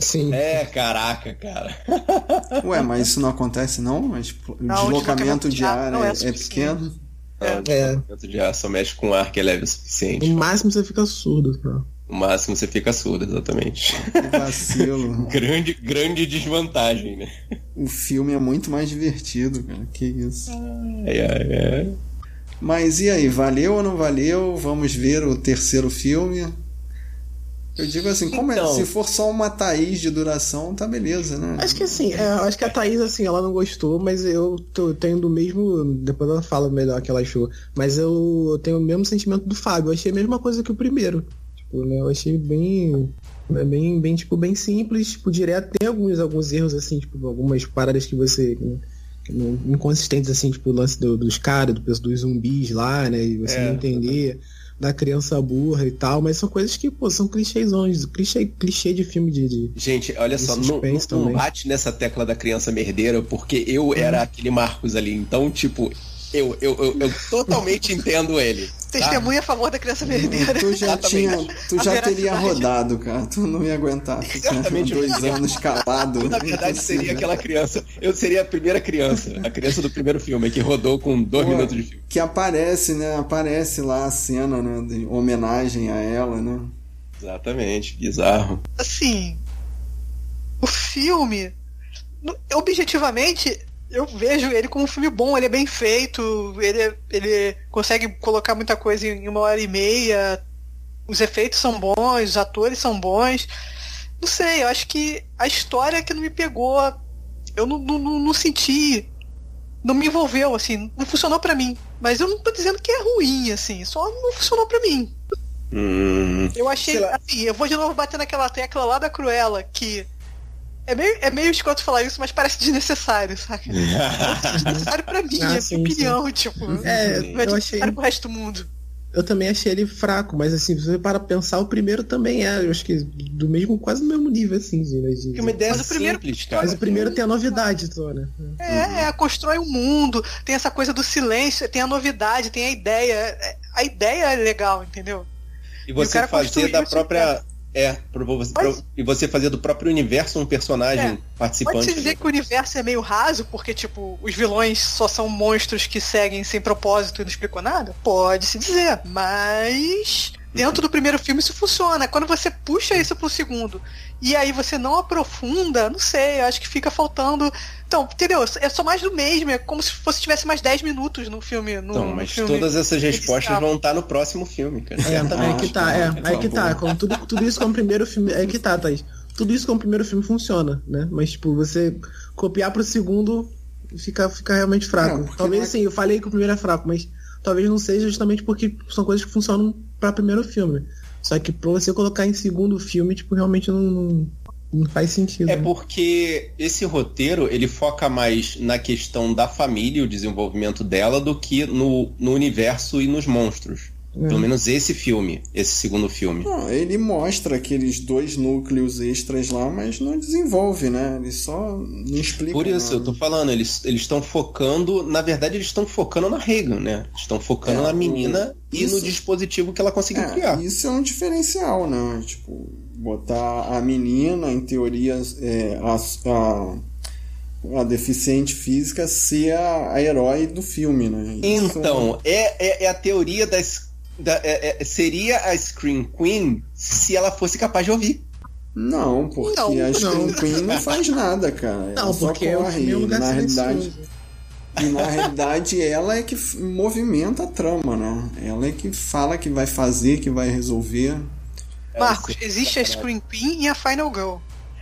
Sim. É, caraca, cara. Ué, mas isso não acontece não? Mas o Não, o deslocamento de ar não é é, é suficiente. pequeno? É. Dentro de ar só mexe com ar que é leve o suficiente. No máximo você fica surdo. Tá? No máximo você fica surdo, exatamente. Que vacilo. grande, grande desvantagem, né? o filme é muito mais divertido, cara. Que isso. É, é, é. Mas e aí, valeu ou não valeu? Vamos ver o terceiro filme. Eu digo assim, como é, Então. se for só uma Thaís de duração, tá beleza, né? Acho que assim, é, acho que a Thaís, assim, ela não gostou, mas eu tô, tenho do mesmo. Depois ela fala melhor que ela achou. Mas eu tenho o mesmo sentimento do Fábio. Eu achei a mesma coisa que o primeiro. Tipo, né? Eu achei bem. é Bem, bem, tipo, bem simples, tipo, direto. Tem alguns, alguns erros, assim, tipo, algumas paradas que você. não- inconsistentes, assim, tipo, o lance do- dos caras, do, dos zumbis lá, né? E você É. não entender. Da criança burra e tal, mas são coisas que, pô, são clichêsões, clichê, clichê de filme de. de- Gente, olha E só, não, não bate nessa tecla da criança merdeira, porque eu era aquele Marcos ali. Então, tipo, eu, eu, eu, eu totalmente entendo ele. tá? Testemunha a favor da criança verdadeira. Tu já, tinha, tu já teria rodado, cara. Tu não ia aguentar ficar Exatamente. dois anos calado. Na verdade, seria aquela criança. Eu seria a primeira criança. A criança do primeiro filme, que rodou com dois Pô, minutos de filme. Que aparece, né? Aparece lá a cena, né? De homenagem a ela, né? Exatamente, bizarro. Assim, o filme, objetivamente, eu vejo ele como um filme bom, ele é bem feito, ele, ele consegue colocar muita coisa em uma hora e meia, os efeitos são bons, os atores são bons. Não sei, eu acho que a história que não me pegou, eu não, não, não, não senti, não me envolveu, assim, não funcionou para mim. Mas eu não tô dizendo que é ruim, assim, só não funcionou para mim. Hum, Eu achei, assim, eu vou de novo bater naquela tecla lá da Cruella, que é meio, é meio escroto falar isso, mas parece desnecessário, saca? É desnecessário pra mim, Ah, é sim, minha opinião, tipo. É, não é eu achei. pro resto do mundo. Eu também achei ele fraco, mas assim, se você para pensar, o primeiro também é, eu acho que do mesmo, quase no mesmo nível, assim, de, de- que uma ideia Mas o primeiro- simples, cara. Mas o primeiro tem a novidade, só, né? É, é, constrói um mundo, tem essa coisa do silêncio, tem a novidade, tem a ideia. é- A ideia é legal, entendeu? E E o você cara fazer da própria. É, pro você- Pode- pro- e você fazer do próprio universo um personagem É, participante. Pode-se dizer que o universo é meio raso, porque, tipo, os vilões só são monstros que seguem sem propósito e não explicam nada? Pode-se dizer, mas. Dentro do primeiro filme isso funciona. Quando você puxa isso pro segundo e aí você não aprofunda, não sei, eu acho que fica faltando. Então, entendeu? É só mais do mesmo, é como se fosse tivesse mais 10 minutos no filme. No, Então, no mas filme todas essas respostas vão estar no próximo filme, cara. É, Certamente, aí que tá, é, aí que tá. favor. Como tudo, tudo isso como primeiro filme. É que tá, Thaís. Tudo isso como primeiro filme funciona, né? Mas, tipo, você copiar pro segundo fica, fica realmente fraco. Não, talvez não é- sim, eu falei que o primeiro é fraco, mas talvez não seja justamente porque são coisas que funcionam pra primeiro filme. Só que pra você colocar em segundo filme, tipo, realmente não, não, não faz sentido. É né? porque esse roteiro ele foca mais na questão da família e o desenvolvimento dela do que no, no universo e nos monstros. É. Pelo menos esse filme, esse segundo filme. Não, ele mostra aqueles dois núcleos extras lá, mas não desenvolve, né? Ele só não explica. Por isso, nada. eu tô falando, eles eles estão focando, na verdade, eles estão focando na Reagan, né? Estão focando É, na menina e isso- no dispositivo que ela conseguiu É, criar. isso é um diferencial, né? Tipo, botar a menina, em teoria, é, a, a, a deficiente física ser a, a herói do filme, né? Isso- Então, é, é, é a teoria das. Da, é- é- seria a Scream Queen se ela fosse capaz de ouvir. Não, porque Não, a Scream não. Queen não faz nada, cara. Ela Não, só porque é o corre. é um lugar na realidade. E na realidade ela é que movimenta a trama, né? Ela é que fala que vai fazer, que vai resolver. Marcos, existe a Screen Queen e a Final Girl.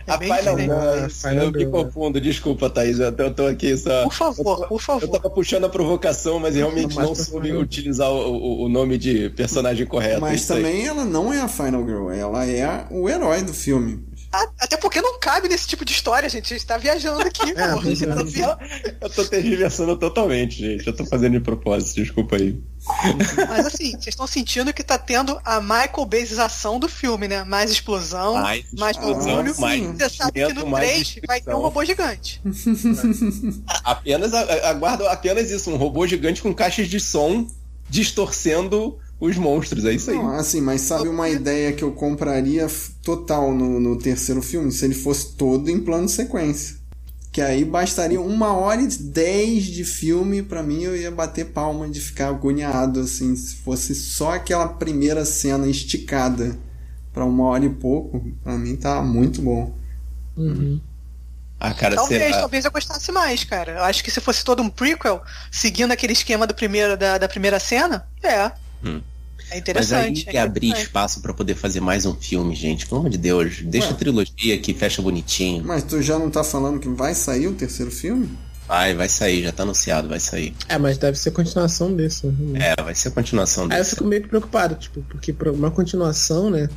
É a bem Final Ah, Final eu me confundo, desculpa, Thaís. Eu tô, eu tô aqui só. Por favor, por Eu favor. tava puxando a provocação, mas realmente não pra soube Final- utilizar o, o- nome de personagem correto. Mas isso aí. também ela não é a Final Girl, ela é o herói do filme. Até porque não cabe nesse tipo de história, gente. A gente tá viajando aqui, É. A tá via- Eu tô tergiversando totalmente, gente. Eu tô fazendo de propósito, desculpa aí. Mas assim, vocês estão sentindo que tá tendo a Michael Bayização do filme, né? Mais explosão, mais, Mais barulho. Você sabe que no movimento, mais 3 vai ter um robô gigante. Apenas aguardo apenas isso, um robô gigante com caixas de som distorcendo os monstros, é isso aí. Não, assim, mas sabe uma ideia que eu compraria total no, no terceiro filme? Se ele fosse todo em plano de sequência. Que aí bastaria uma hora e dez de filme, pra mim eu ia bater palma de ficar agoniado, assim, se fosse só aquela primeira cena esticada pra uma hora e pouco, pra mim tá muito bom. Uhum. Ah, cara, talvez, será? talvez eu gostasse mais, cara. Eu acho que se fosse todo um prequel, seguindo aquele esquema do primeiro, da, da primeira cena, é. Hum. É Mas interessante. aí é abrir espaço pra poder fazer mais um filme, gente. Pelo amor de Deus, deixa Ué. a trilogia que fecha bonitinho. Mas tu já não tá falando que vai sair o terceiro filme? Vai, vai sair, já tá anunciado, vai sair. É, mas deve ser continuação desse. né? É, vai ser a continuação Aí eu desse. fico meio que preocupado, tipo, porque pra uma continuação, né?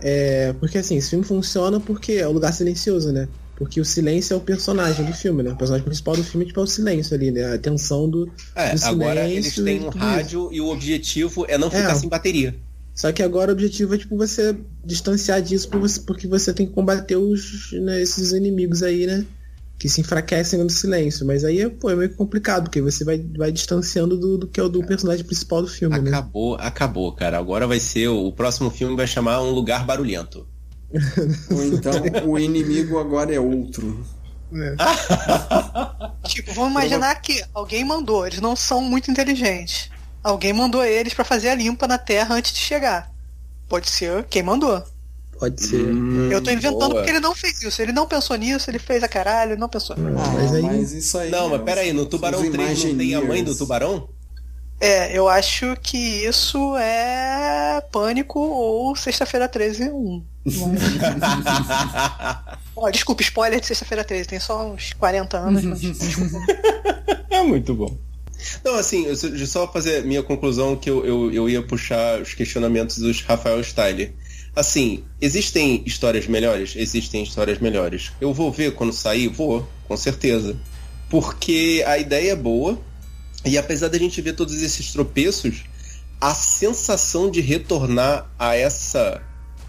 É. Porque assim, esse filme funciona porque é o lugar silencioso, né? Porque o silêncio é o personagem do filme, né? O personagem principal do filme tipo, é o silêncio ali, né? A tensão do. É, do agora eles têm um rádio e o objetivo é não ficar É. sem bateria. Só que agora o objetivo é tipo você distanciar disso porque você tem que combater os, né, esses inimigos aí, né? Que se enfraquecem no silêncio. Mas aí pô, é meio complicado, porque você vai, vai distanciando do, do que é o do personagem principal do filme, né? Acabou, acabou, cara. Agora vai ser. O próximo filme vai chamar Um Lugar Barulhento. Ou então o inimigo agora é outro. Tipo, vamos imaginar que alguém mandou, eles não são muito inteligentes. Alguém mandou eles pra fazer a limpa na Terra antes de chegar. Pode ser quem mandou. Pode ser. Hum, Eu tô inventando boa. porque ele não fez isso. Ele não pensou nisso, ele fez a caralho, ele não pensou. Ah, mas aí- mas isso aí. Não, mas pera aí, no Tubarão Os 3 não tem a mãe do tubarão? É, eu acho que isso é Pânico ou Sexta-feira 13 1. Ó, desculpa, spoiler de Sexta-feira 13, tem só uns 40 anos. Mas... É muito bom. Não, assim, eu só fazer minha conclusão que eu, eu, eu ia puxar os questionamentos dos Rafael Styler. Assim, existem histórias melhores? Existem histórias melhores. Eu vou ver quando sair? Vou, com certeza. Porque a ideia é boa, e apesar da gente ver todos esses tropeços, a sensação de retornar a essa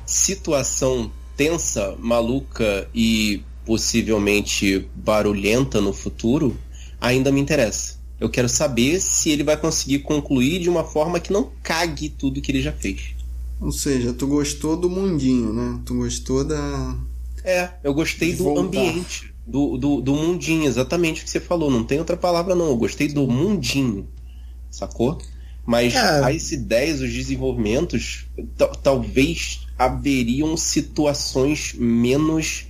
situação tensa, maluca e possivelmente barulhenta no futuro ainda me interessa. Eu quero saber se ele vai conseguir concluir de uma forma que não cague tudo que ele já fez. Ou seja, tu gostou do mundinho, né? Tu gostou da. É, eu gostei do voltar. ambiente, do, do, do mundinho, exatamente o que você falou. Não tem outra palavra, não. Eu gostei do mundinho, sacou? Mas É. as ideias, os desenvolvimentos, ta- talvez haveriam situações menos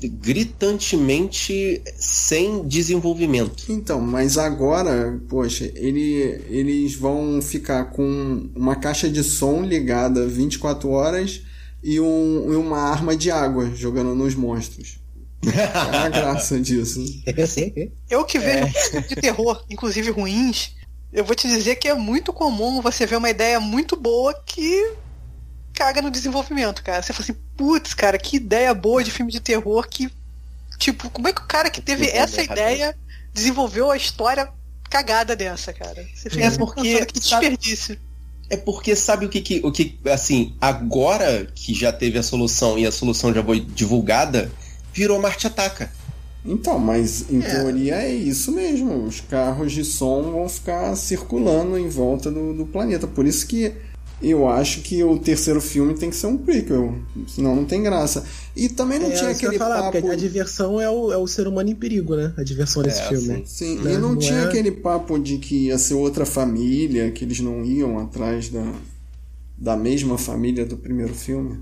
gritantemente sem desenvolvimento. Então, mas agora, poxa, ele, eles vão ficar com uma caixa de som ligada 24 horas e, um, e uma arma de água jogando nos monstros. É a graça disso. Eu que vejo filmes de terror, inclusive ruins, eu vou te dizer que é muito comum você ver uma ideia muito boa que caga no desenvolvimento, cara. Você fala assim, putz, cara, que ideia boa de filme de terror que. Tipo, como é que o cara que teve essa ideia desenvolveu a história cagada dessa, cara? Você fica É assim, porque, que sabe- desperdício. É porque sabe o que, que o que assim, agora que já teve a solução e a solução já foi divulgada, virou Marte Ataca. Então, mas em teoria é isso mesmo. Os carros de som vão ficar circulando em volta do, do planeta. Por isso que eu acho que o terceiro filme tem que ser um prequel. Senão não tem graça. E também não É, tinha aquele ia falar, papo. porque a diversão é o, é o ser humano em perigo, né? A diversão desse É, filme. Sim, né? e não, Não tinha é- aquele papo de que ia ser outra família, que eles não iam atrás da, da mesma família do primeiro filme.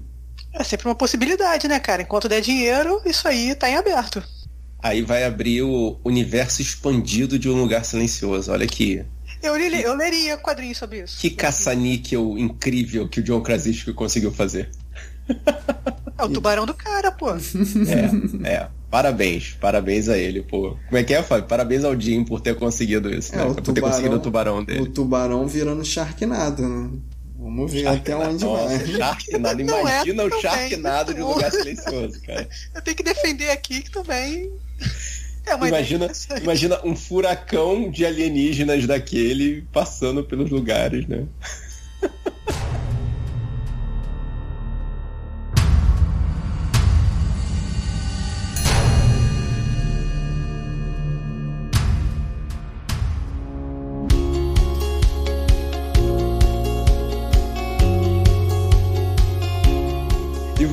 É sempre uma possibilidade, né, cara? Enquanto der dinheiro, isso aí tá em aberto. Aí vai abrir o universo expandido de um lugar silencioso. Olha aqui. Eu, li- eu leria quadrinhos sobre isso. Que caça-níquel incrível que o John Krasinski conseguiu fazer. É o tubarão do cara, pô. É, é. Parabéns, parabéns a ele, pô. Como é que é, Fábio? Parabéns ao Jim por ter conseguido isso, É, né? o Por ter conseguido tubarão- o tubarão O dele. tubarão virando Sharknado, né? Vamos ver até onde Nossa, vai. Sharknado. Não é Imagina o também, Sharknado de um lugar silencioso, cara. Eu tenho que defender aqui que também. É Imagina, imagina um furacão de alienígenas daquele passando pelos lugares, né?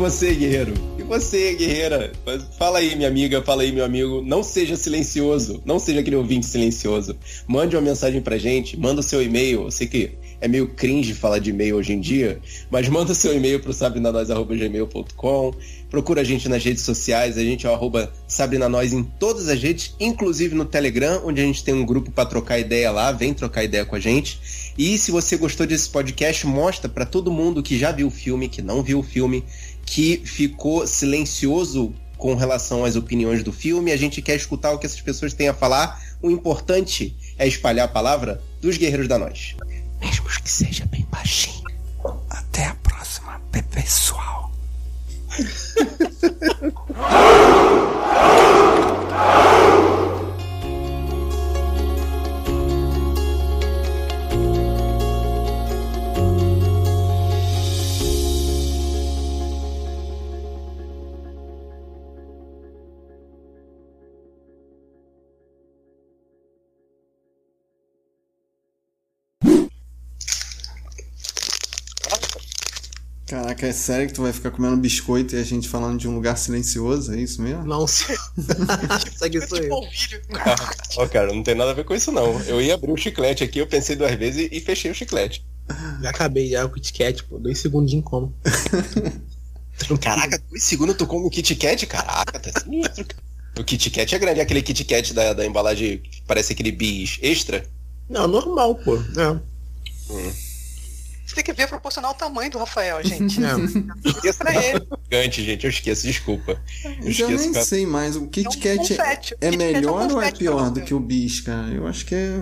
Você, guerreiro? E você, guerreira? Fala aí, minha amiga, fala aí, meu amigo. Não seja silencioso. Não seja aquele ouvinte silencioso. Mande uma mensagem pra gente, manda o seu e-mail. Eu sei que é meio cringe falar de e-mail hoje em dia, mas manda o seu e-mail pro sabrinanois.gmail.com. Procura a gente nas redes sociais, a gente é o arroba sabrinanois em todas as redes, inclusive no Telegram, onde a gente tem um grupo pra trocar ideia lá. Vem trocar ideia com a gente. E se você gostou desse podcast, mostra pra todo mundo que já viu o filme, que não viu o filme, que ficou silencioso com relação às opiniões do filme. A gente quer escutar o que essas pessoas têm a falar. O importante é espalhar a palavra dos Guerreiros da Nós. Mesmo que seja bem baixinho. Até a próxima, pe- pessoal. Caraca, é sério que tu vai ficar comendo biscoito e a gente falando de um lugar silencioso? É isso mesmo? Não sei. Segue isso aí. Tipo polvilho. Ó, cara, não tem nada a ver com isso, não. Eu ia abrir o chiclete aqui, eu pensei duas vezes e, e fechei o chiclete. Já acabei já com o Kit Kat, pô. Dois segundinhos como. Caraca, dois segundos tu come um Kit Kat? Caraca, tá sinistro, cara. O Kit Kat é grande, é aquele Kit Kat da, da embalagem que parece aquele bis extra. Não, normal, pô. É. Você tem que ver proporcional ao tamanho do Rafael, gente. É. Isso pra ele. Gigante, gente, eu esqueço, desculpa. Eu Eu esqueço, nem cara. sei mais. O Kit É um Kat confete. O é Kit Kat é um melhor ou é pior do que o bis, cara? Eu acho que é.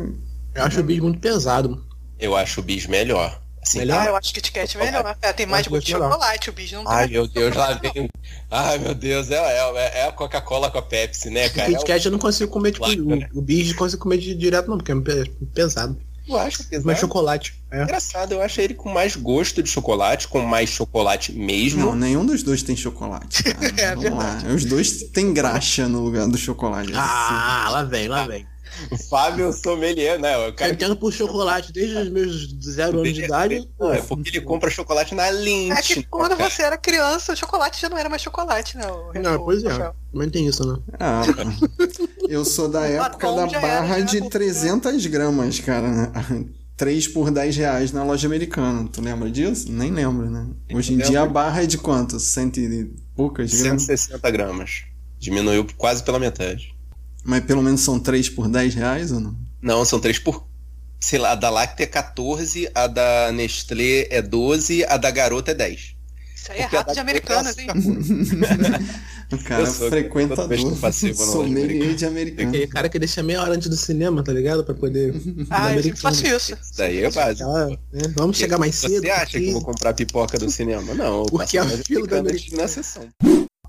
Eu acho o bis muito pesado. Eu acho o bis melhor. Assim, Melhor? Ah, eu acho que Kit Kat é melhor. É, tem mais gosto de que é melhor. chocolate, o bicho não tem. Ai, meu Deus, lá vem. Ai, meu Deus, é, é, é a Coca-Cola com a Pepsi, né, O cara? Kit Kat eu não consigo comer, tipo, Claro, né? o, o bis eu consigo comer de- direto não, porque é pe- pesado. Eu acho pesado. Mas chocolate. É. Engraçado, eu acho ele com mais gosto de chocolate, com mais chocolate mesmo. Não, nenhum dos dois tem chocolate. Cara. É Vamos lá. Os dois têm graxa no lugar do chocolate. Ah, lá vem, lá vem. O Fábio sommelier, né? O Eu cara que entendo por chocolate desde os meus zero anos de idade. É porque ele compra chocolate na Lindt. É que quando você era criança, o chocolate já não era mais chocolate, né? o- Não, o- pois é. Também tem isso, né? Ah, eu sou da época da era, barra já de era. 300 gramas, cara. 3 por 10 reais na loja americana. Tu lembra disso? Nem lembro, né? Hoje em lembro. dia a barra é de quanto? Cento e poucas gramas? 160 gramas. Diminuiu quase pela metade. Mas pelo menos são 3 por 10 reais ou não? Não, são três por. Sei lá, a da Lacta é 14, a da Nestlé é 12, a da Garota é 10. Isso aí é Porque rato de da americanas, hein? O cara Eu sou, é frequentador. vou na loja Sommelier de americano. Aquele cara que deixa meia hora antes do cinema, tá ligado? Pra poder. Ah, eu faço isso. Isso daí é básico. Ah, né? Vamos chegar mais cedo. Você acha que eu vou comprar pipoca do cinema? Não, Porque a mais fila da Americana- na sessão.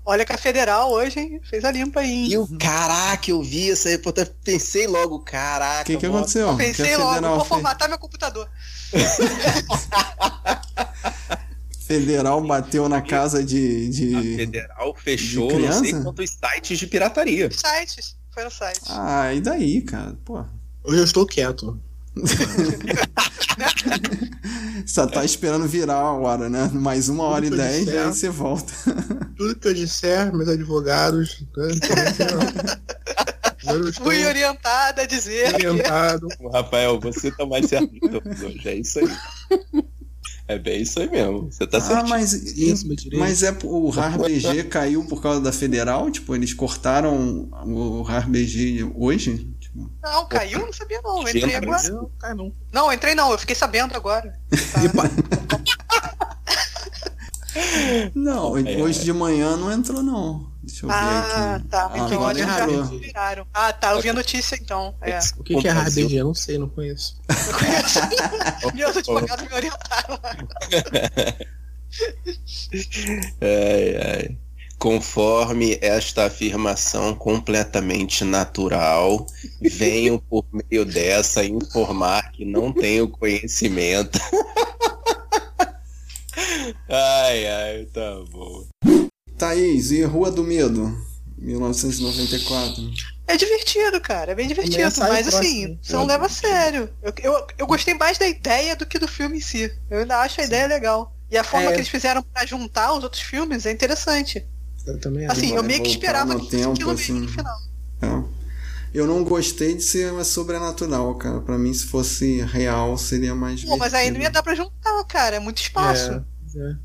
Olha que a Federal hoje, hein? Fez a limpa aí. hein? E o caraca, eu vi essa reportagem, pensei logo, caraca. O que, que mano. aconteceu? Que a Pensei logo, Federal vou fez? formatar meu computador. Federal bateu na casa de. A de... Federal fechou de não sei criança? quantos sites de pirataria. Sites. Foi no site. Ah, e daí, cara? Pô. Hoje eu estou quieto. Só tá esperando virar a hora, né? Mais uma hora e Tudo dez, certo. aí você volta. Tudo que eu disser, meus advogados. né, Fui orientada a dizer. que- orientado. Rafael, você tá mais certo que todos hoje. É isso aí. É bem isso aí mesmo. Você tá Ah, certo. mas, Isso, mas é o RAR BG caiu por causa da Federal? Tipo, eles cortaram o RAR BG hoje? Não, caiu? Não sabia não. Eu Entrei Gente, agora. Não, cai não. Não, entrei não. Eu fiquei sabendo agora. Pa- Não, É. hoje de manhã não entrou, não. Deixa eu ver Ah, aqui. tá. Ah, então agora já entrou. viraram. Ah, tá. Eu vi a notícia então. É. O que, que é RBG? Eu não sei, não conheço. Eu conheço. Meus advogados me orientaram. Ai, ai. Conforme esta afirmação completamente natural, venho por meio dessa informar que não tenho conhecimento. ai, ai, tá bom. Thaís, e Rua do Medo? 1994. É divertido, cara. É bem divertido. Mas assim, você não leva a sério. Eu, eu, eu gostei mais da ideia do que do filme em si. Eu ainda acho a ideia legal. E a forma É. que eles fizeram pra juntar os outros filmes é interessante. Eu também acho. Assim, eu meio que esperava que fosse tempo, aquilo assim. mesmo no final. É. Eu não gostei de ser sobrenatural, cara. Pra mim, se fosse real, seria mais Pô, mas aí não ia dar pra juntar, cara. É muito espaço. É, é.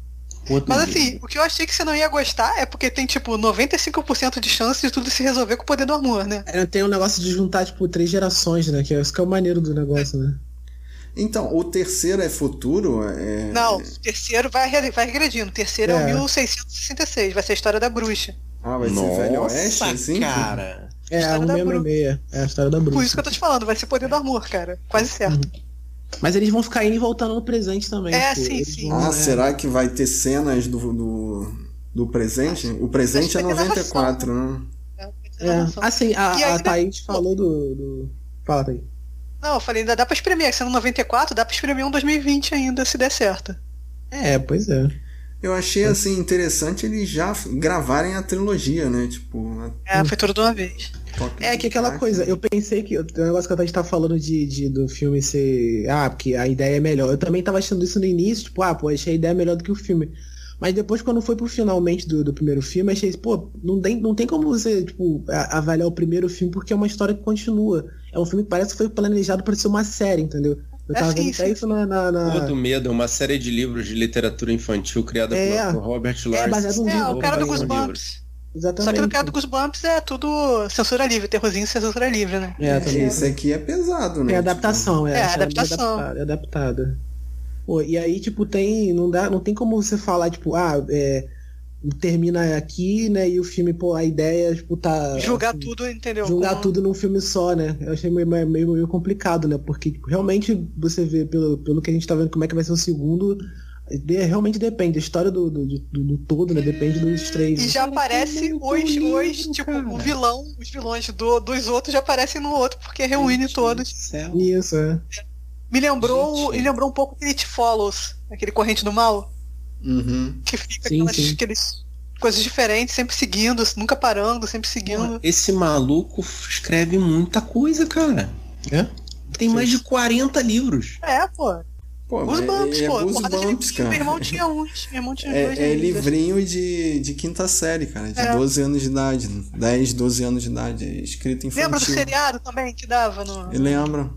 Mas dia. assim, o que eu achei que você não ia gostar é porque tem, tipo, 95% de chance de tudo se resolver com o poder do amor, né? É, tem um negócio de juntar, tipo, três gerações, né? Que é isso que é o maneiro do negócio, né? Então, o terceiro é futuro? É... Não, o terceiro vai, vai regredindo. O terceiro é, É. o 1666, vai ser a história da bruxa. Ah, vai ser Velho Oeste, assim? cara. É, um da 666. É a história da Por bruxa. isso que eu tô te falando, vai ser poder do amor, cara. Quase certo. Mas eles vão ficar indo e voltando no presente também. É, sim, eles sim. vão, Ah, é, será que vai ter cenas do, do, do presente? O presente é acho que vai ter 94, né? É, assim, a, a ainda- Thaís falou do, do... Fala, Thaís. Não, eu falei, ainda dá pra espremer. Sendo 94, dá pra espremer um 2020 ainda, se der certo. É, pois é. Eu achei, assim, interessante eles já gravarem a trilogia, né? Tipo, a É, foi tudo de uma vez. toque É que aquela coisa, eu pensei que o negócio que a gente tá falando de, de- do filme ser. Ah, porque a ideia é melhor. Eu também tava achando isso no início, tipo, ah, pô, achei a ideia melhor do que o filme. Mas depois, quando foi pro finalmente do, do primeiro filme, achei, pô, não tem, não tem como você, tipo, avaliar o primeiro filme porque é uma história que continua. É um filme que parece que foi planejado pra ser uma série, entendeu? Eu É, tava sim, vendo até sim. isso na. na, na- Rua do Medo é uma série de livros de literatura infantil criada É. por Robert É, Larson. baseado num É, livro. o cara do. Goosebumps. Exatamente. Só que no cara do Goosebumps é tudo censura livre, terrorzinho censura livre, né? É, também. Esse aqui é pesado, né? É adaptação, é. É, essa adaptação. adaptada- É adaptada. Pô, e aí, tipo, tem. Não, dá, não tem como você falar, tipo, ah, é, termina aqui, né? E o filme, pô, a ideia, tipo, tá. Julgar assim, tudo, entendeu? Julgar Como- tudo num filme só, né? Eu achei meio, meio, meio complicado, né? Porque tipo, realmente você vê, pelo, pelo que a gente tá vendo como é que vai ser o segundo, de- realmente depende. A história do, do, do, do todo, né? Depende dos três. E já aparece os, os tipo, cara. o vilão, os vilões do, dos outros já aparecem no outro, porque reúne todos. Céu. Isso, é. Me lembrou, Gente. me lembrou um pouco aquele It Follows, aquele corrente do mal, Uhum. que fica Sim, aquelas, sim. aqueles coisas diferentes, sempre seguindo, nunca parando, sempre seguindo. Esse maluco escreve muita coisa, cara. É? Tem mais de 40 livros. É, pô. Pô, Os mas bumps, é pô. de Goosebumps, livrinho. Meu irmão cara. tinha uns. Meu irmão tinha dois É, é livros. livrinho de, de quinta série, cara, de É. 12 anos de idade, 10, 12 anos de idade, escrito infantil. Lembra do seriado também que dava no. Eu lembro.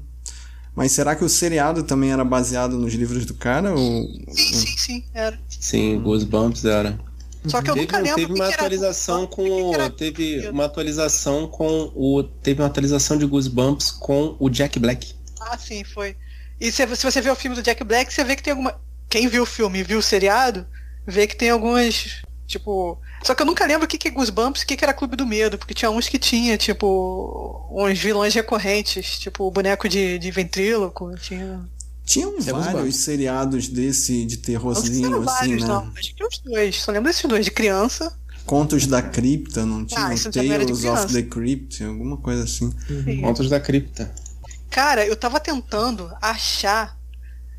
Mas será que o seriado também era baseado nos livros do cara? Ou... Sim, sim, sim. Era. Sim, Goosebumps era. Só que eu teve, nunca lembro. teve uma atualização com o que que era- teve uma atualização com o teve uma atualização de Goosebumps com o Jack Black. Ah, sim, foi. E se, se você vê o filme do Jack Black, você vê que tem alguma. Quem viu o filme e viu o seriado, vê que tem algumas. Tipo. Só que eu nunca lembro o que, que é Goosebumps e o que, que era Clube do Medo, porque tinha uns que tinha, tipo, uns vilões recorrentes, tipo o boneco de, de ventríloco, tinha. Tinham É vários seriados desse de Não terrorzinho, eram assim, vários, né? não. Acho que os dois. Só lembro desses dois, de criança. Contos da Cripta, não tinha? Ah, não Tales of the Crypt, alguma coisa assim. Sim. Contos da Cripta. Cara, eu tava tentando achar.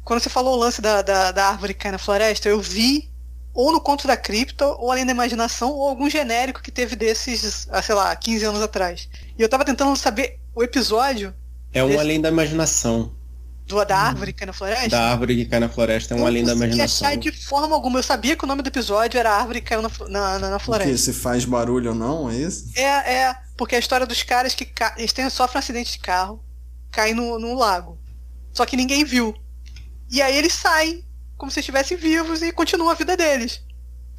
Quando você falou o lance da, da, da árvore que cai na floresta, eu vi ou no Conto da Cripta, ou Além da Imaginação, ou algum genérico que teve desses, ah, sei lá, 15 anos atrás. E eu tava tentando saber o episódio É um Esse- além da imaginação. do, da árvore que cai na floresta. Da árvore que cai na floresta é um eu além da não imaginação. achar de forma alguma. Eu sabia que o nome do episódio era a árvore que caiu na, na, na, na Porque floresta. se faz barulho ou não, é isso? É, é, porque é a história dos caras que ca... eles têm, sofrem um acidente de carro, caem no, no lago. Só que ninguém viu. E aí eles saem como se estivessem vivos e continuam a vida deles.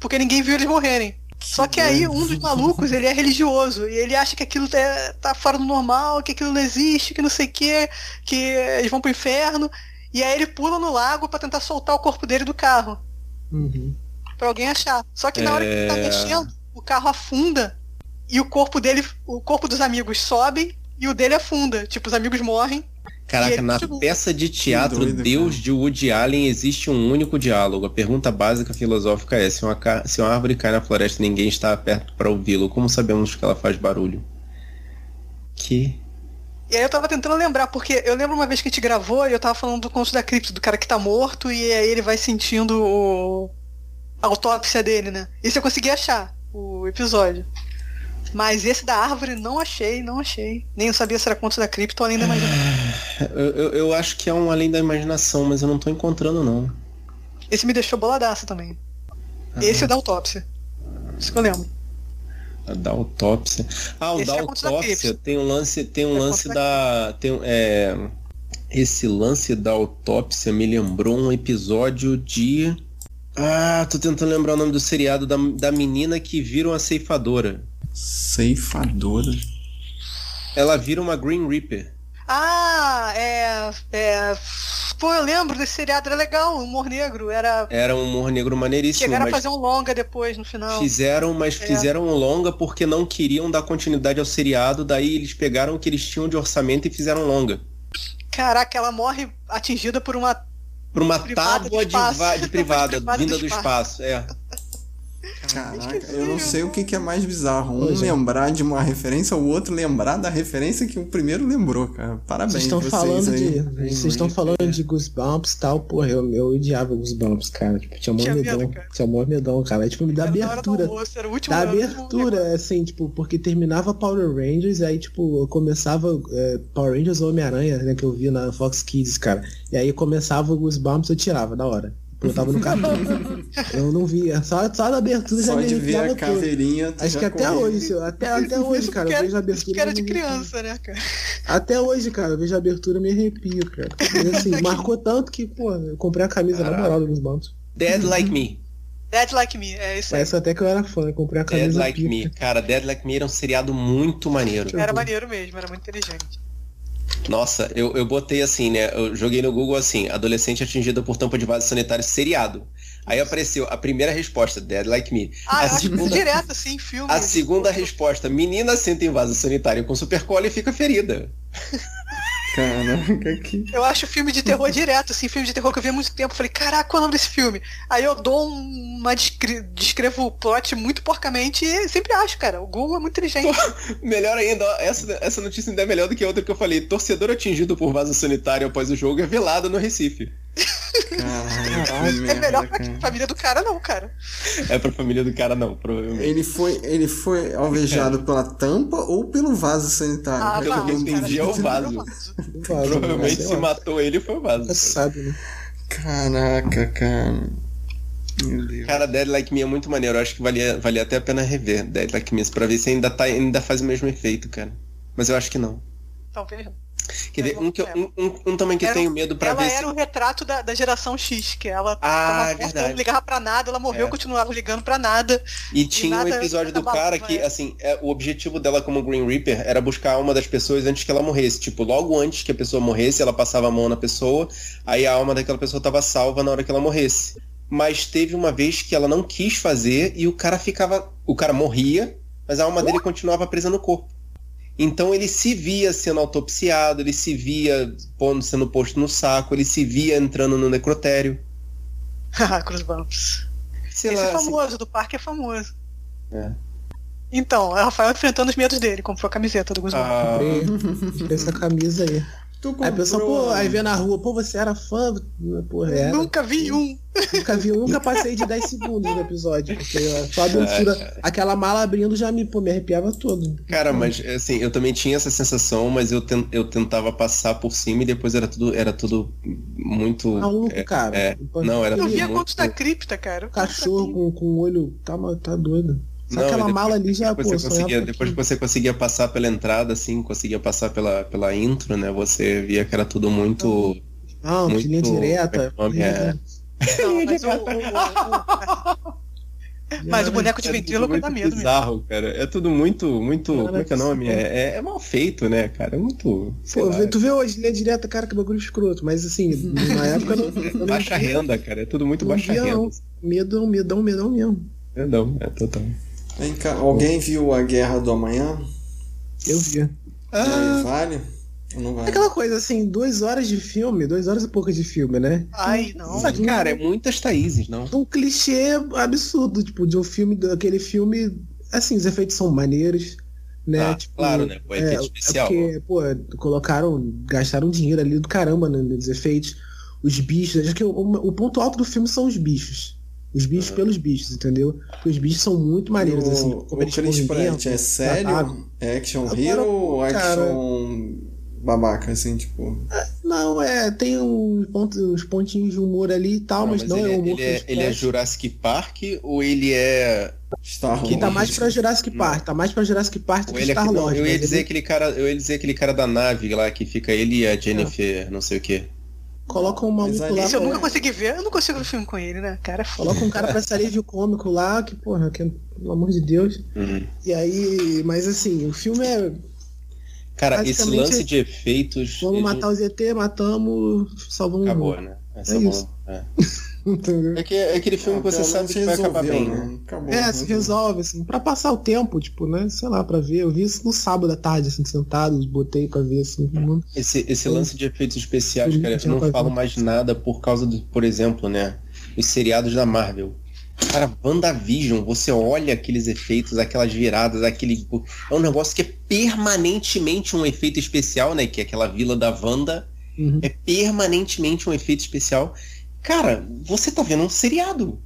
Porque ninguém viu eles morrerem. Só que aí um dos malucos, ele é religioso e ele acha que aquilo tá, tá fora do normal, que aquilo não existe, que não sei o que, que eles vão pro inferno. E aí ele pula no lago pra tentar soltar o corpo dele do carro, Uhum. pra alguém achar. Só que na hora que ele tá É. mexendo, o carro afunda e o corpo dele, o corpo dos amigos sobe e o dele afunda. Tipo, os amigos morrem. Caraca, ele na continua. peça de teatro doido, Deus cara. de Woody Allen existe um único diálogo. A pergunta básica filosófica é: se uma, ca- se uma árvore cai na floresta e ninguém está perto para ouvi-lo, como sabemos que ela faz barulho? Que? E aí eu tava tentando lembrar, porque eu lembro uma vez que a gente gravou e eu tava falando do conto da cripta, do cara que tá morto, e aí ele vai sentindo o... a autópsia dele, né? Isso eu consegui achar, o episódio. Mas esse da árvore não achei, não achei. Nem eu sabia se era conto da cripta ou além da imaginação. Eu, eu, acho que é um além da imaginação, mas eu não tô encontrando, não. Esse me deixou boladaça também. Esse é o da autópsia. Isso que eu lembro. A da autópsia. Ah, o Esse da é da autópsia cripta. tem um lance, tem um É lance contra da. Tem, é, esse lance da autópsia me lembrou um episódio de. Ah, tô tentando lembrar o nome do seriado da, da menina que vira uma ceifadora. Ceifadora. Ela vira uma Green Reaper. Ah, é. é... Pô, eu lembro desse seriado, era legal, humor negro. Era. Era um humor negro maneiríssimo, Chegaram a fazer um longa depois no final. fizeram, mas É. fizeram um longa porque não queriam dar continuidade ao seriado, daí eles pegaram o que eles tinham de orçamento e fizeram longa. Caraca, ela morre atingida por uma. Por uma tábua de, espaço. de privada, vinda do do espaço. É. Caraca, eu não sei o que, que é mais bizarro. Um é. lembrar de uma referência, o outro lembrar da referência que o primeiro lembrou, cara. Parabéns Vocês estão vocês falando aí. de. Vocês estão falando de Goosebumps e tal, porra, eu, eu odiava Goosebumps, cara. Tipo, tinha mó Tinha medo, medão. cara. Tinha mó medão, cara. É tipo, me dá abertura. almoço, era o último Da abertura, assim, tipo, porque terminava Power Rangers, aí, tipo, eu começava é, Power Rangers ou Homem-Aranha, né, que eu vi na Fox Kids, cara. E aí começava o Goosebumps, eu tirava, da hora. Eu tava no cartão. eu não via. Só, só da abertura já Só me de ver a caveirinha. tu Acho já que até hoje, até, até hoje, cara, eu vejo a abertura. De arrepio. criança, né, cara? Até hoje, cara, eu vejo a abertura e me arrepio, cara. Mas, assim, marcou tanto que, pô, eu comprei a camisa na moral dos Bounty. Dead Like Me. Dead Like Me, é isso aí. Parece até que eu era fã, eu comprei a Dead camisa. Like pica. Me. Cara, Dead Like Me era um seriado muito maneiro. Era maneiro mesmo, era muito inteligente. Nossa, eu, eu botei assim, né? Eu joguei no Google assim, adolescente atingida por tampa de vaso sanitário seriado. Aí apareceu a primeira resposta, Dead Like Me. Ah, a segunda, direto, assim, filme. a segunda resposta, menina senta em vaso sanitário com super cola e fica ferida. Caraca, que. Eu acho filme de terror direto, assim, filme de terror que eu vi há muito tempo. Falei, caraca, qual é o nome desse filme? Aí eu dou uma. Descre... descrevo o plot muito porcamente e sempre acho, cara. O Google é muito inteligente. Melhor ainda, ó, essa, essa notícia ainda é melhor do que a outra que eu falei. Torcedor atingido por vaso sanitário após o jogo é velado no Recife. Caralho, é merda, melhor pra cara. família do cara, não, cara. É pra família do cara, não, provavelmente. Ele foi, ele foi alvejado pela tampa ou pelo vaso sanitário? Ah, pelo não, que eu cara, entendi, é o vaso. Provavelmente sei se matou ele foi o vaso. Você sabe, né? Caraca, cara. Meu Deus. Cara, Dead Like Me é muito maneiro. Eu acho que valia, valia até a pena rever Dead Like Me pra ver se ainda, tá, ainda faz o mesmo efeito, cara. Mas eu acho que não. Talvez não. Quer ver, um, que eu- um, um- um também que eu Era- tenho medo pra ela ver era se. o retrato da, da geração X, que ela Ah, é morta, não ligava pra nada, ela morreu, É. continuava ligando pra nada. E tinha um nada episódio do cara que, ela. assim, é, o objetivo dela como Green Reaper era buscar a alma das pessoas antes que ela morresse. Tipo, logo antes que a pessoa morresse, ela passava a mão na pessoa, aí a alma daquela pessoa tava salva na hora que ela morresse. Mas teve uma vez que ela não quis fazer e o cara ficava. O cara morria, mas a alma dele continuava presa no corpo. Então ele se via sendo autopsiado, ele se via pondo, sendo posto no saco, ele se via entrando no necrotério. Cruz Bumps. Sei Esse lá, é assim, famoso, do parque é famoso. É. Então, é o Rafael enfrentando os medos dele, comprou a camiseta do Bumps. ah, Comprei essa camisa aí. Tu Aí a pessoa, comprou- pô, aí vê na rua, pô, você era fã? Porra, era. Nunca vi um. Nunca vi, eu nunca passei de 10 segundos no episódio. Porque ó, só a abertura, aquela mala abrindo já me, pô, me arrepiava todo. Cara, mas assim, eu também tinha essa sensação, mas eu, ten- eu tentava passar por cima e depois era tudo, era tudo muito. Maluco, é, cara. é. Não, era Eu via muito. contos da cripta, cara. Cachorro com, com o olho. Tá, tá doido. Só Não, aquela depois- mala ali já, pô, você sonhava conseguia, um depois que você conseguia passar pela entrada, assim, conseguia passar pela, pela intro, né? Você via que era tudo muito. Não, muito- linha direta. é é? Não, mas, o, o- o- mas o boneco de É ventríloco dá medo mesmo. bizarro, cara. É tudo muito, muito. Cara, como é que é o nome? É, é, é mal feito, né, cara? É muito. Pô, lá, tu vê hoje, linha direta, cara, que bagulho escroto. Mas assim, na época não, não Baixa renda, cara. É tudo muito baixa via, renda. não. Medão, medão, medão mesmo. É, não, é total. Vem cá, alguém viu a Guerra do Amanhã? Eu via. E aí, vale? Ou não É vale? aquela coisa assim, duas horas de filme, duas horas e pouco de filme, né? Ai, não. Só que, cara, é muitas Thaíses, não? Um clichê absurdo, tipo, de um filme, daquele filme, assim, os efeitos são maneiros, né? Ah, tipo, claro, né? Pô, efeito é, especial. É porque, pô, colocaram, gastaram dinheiro ali do caramba né, nos efeitos. Os bichos, acho que o, o ponto alto do filme são os bichos. Os bichos pelos bichos, entendeu? Porque os bichos são muito maneiros, assim, o, como o eles Chris Pratt é sério? trabalham. É action Agora, hero ou action babaca, assim, tipo... Não, é, tem uns pontos, uns pontinhos de humor ali e tal, mas, não ele, é é, humor ele, é, ele é. Jurassic Park ou ele é. Star Wars. Que tá mais pra Jurassic Não. Park, tá mais pra Jurassic Park Ou que ele é Star não, Wars. eu ia mas dizer ele aquele cara, eu ia dizer aquele cara da nave lá que fica ele e a Jennifer, não sei o que. Coloca um maluco Mas lá. ali- Esse eu nunca consegui ver, eu não consigo ver filme com ele, né? Cara, é foda. Coloca um cara pra ser alívio cômico lá, que, porra, que, pelo amor de Deus. Uhum. E aí, mas assim, o filme é. Cara, esse lance de efeitos. Vamos ele- matar os ET, matamos, salvamos o Acabou, né? É isso. É. Entendeu? É, que, é aquele filme que Ah, você sabe que vai acabar bem, né? né? Acabou. É, se resolve, assim, pra passar o tempo, tipo, né? Sei lá, pra ver. Eu vi isso no sábado à tarde, assim, sentado, botei pra ver, assim. não- Esse, esse lance de efeitos especiais, cara, eu não falo ver. mais nada por causa do, por exemplo, né? Os seriados da Marvel. Cara, WandaVision, você olha aqueles efeitos, aquelas viradas, aquele. É um negócio que é permanentemente um efeito especial, né? Que é aquela vila da Wanda. Uhum. É permanentemente um efeito especial. Cara, você tá vendo um seriado.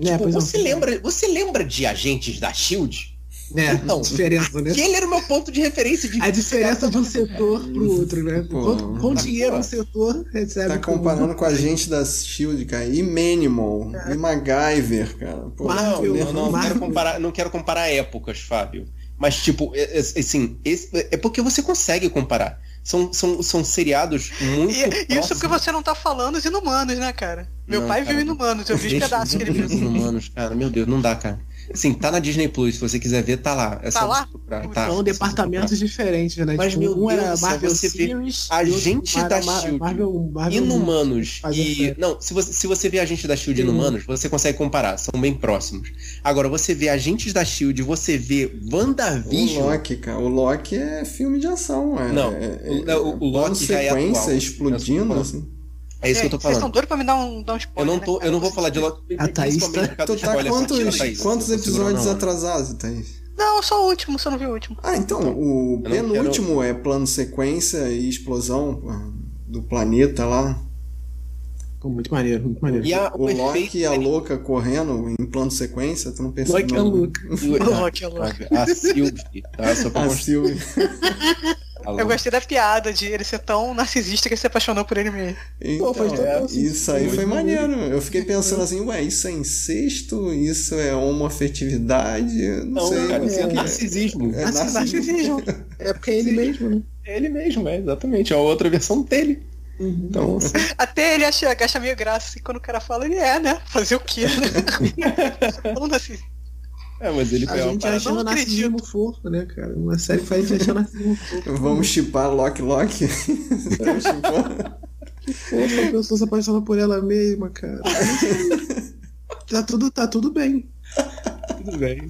É, Tipo, pois é. você, lembra, você lembra de agentes da Shield? É, Então, diferença, né? Aquele era o meu ponto de referência de A diferença de um setor pro outro, né? Pô. Quanto, quanto dinheiro um setor recebe. Tá comparando com a gente da Shield, cara. E Manimal, e MacGyver, cara. Pô, Não, Marvel, não, não, não Marvel. quero comparar, não quero comparar épocas, Fábio. Mas, tipo, é, é- assim, esse- é porque você consegue comparar. São, são, são seriados muito. E, isso porque você não tá falando os inumanos, né, cara? Meu Não, pai cara. viu inumanos, eu vi os pedaços que ele viu. Inumanos, cara, meu Deus, não dá, cara. Assim, tá na Disney Plus, se você quiser ver, tá lá. É Tá lá? procurar, Putz, tá, São é departamentos diferentes, né? Mas, Tipo, meu um Deus era Marvel você Series. a gente da Ma- Shield. Marvel, Marvel Inumanos e. Não, se você, se você vê agentes da Shield e Sim. Inumanos, você consegue comparar, são bem próximos. Agora, você vê agentes da Shield, você vê O WandaVision. Loki, cara. O Loki é filme de ação. É, Não, é, o- é, o- o plano Loki já é sequência atual. explodindo, assim. É isso que eu tô Vocês estão falando. doidos pra me dar um, dar um Eu spoiler. não, tô, né, eu não vou falar de Loki. A Thaís tá- Tu tá quantos, Thaís, quantos você episódios atrasados, Thaís? Não, só o último, só não vi o último. Ah, então, o Eu penúltimo é plano sequência e explosão ah, do planeta lá. Muito maneiro, muito maneiro. E a, O Loki efeito e a louca correndo em plano sequência, tu não pensa Loki é e o- Loki é louco. A Sylvie, tá? Só pra A mostrar. Sylvie. Eu gostei da piada de ele ser tão narcisista que ele se apaixonou por ele mesmo. Então, faz todo é, isso aí foi maneiro. Eu fiquei pensando assim, ué, isso é incesto? Isso é homoafetividade? Não, Não, sei. cara, isso é que narcisismo. É Narcisismo. narcisismo. É porque é ele mesmo, né? É ele mesmo, é exatamente. É a outra versão dele. Uhum. Então, assim, Até ele acha, acha meio graça assim, quando o cara fala, ele é, né? Fazer o quê, né? Assim, é, mas ele A uma gente parada. achando narcisismo fofo, né, cara? Uma série que faz a gente achar narcisismo fofo. Vamos chipar Loki Loki. Vamos chipar. Fofa, a pessoa se apaixona por ela mesma, cara. tá, tudo, tá tudo bem. Tudo bem.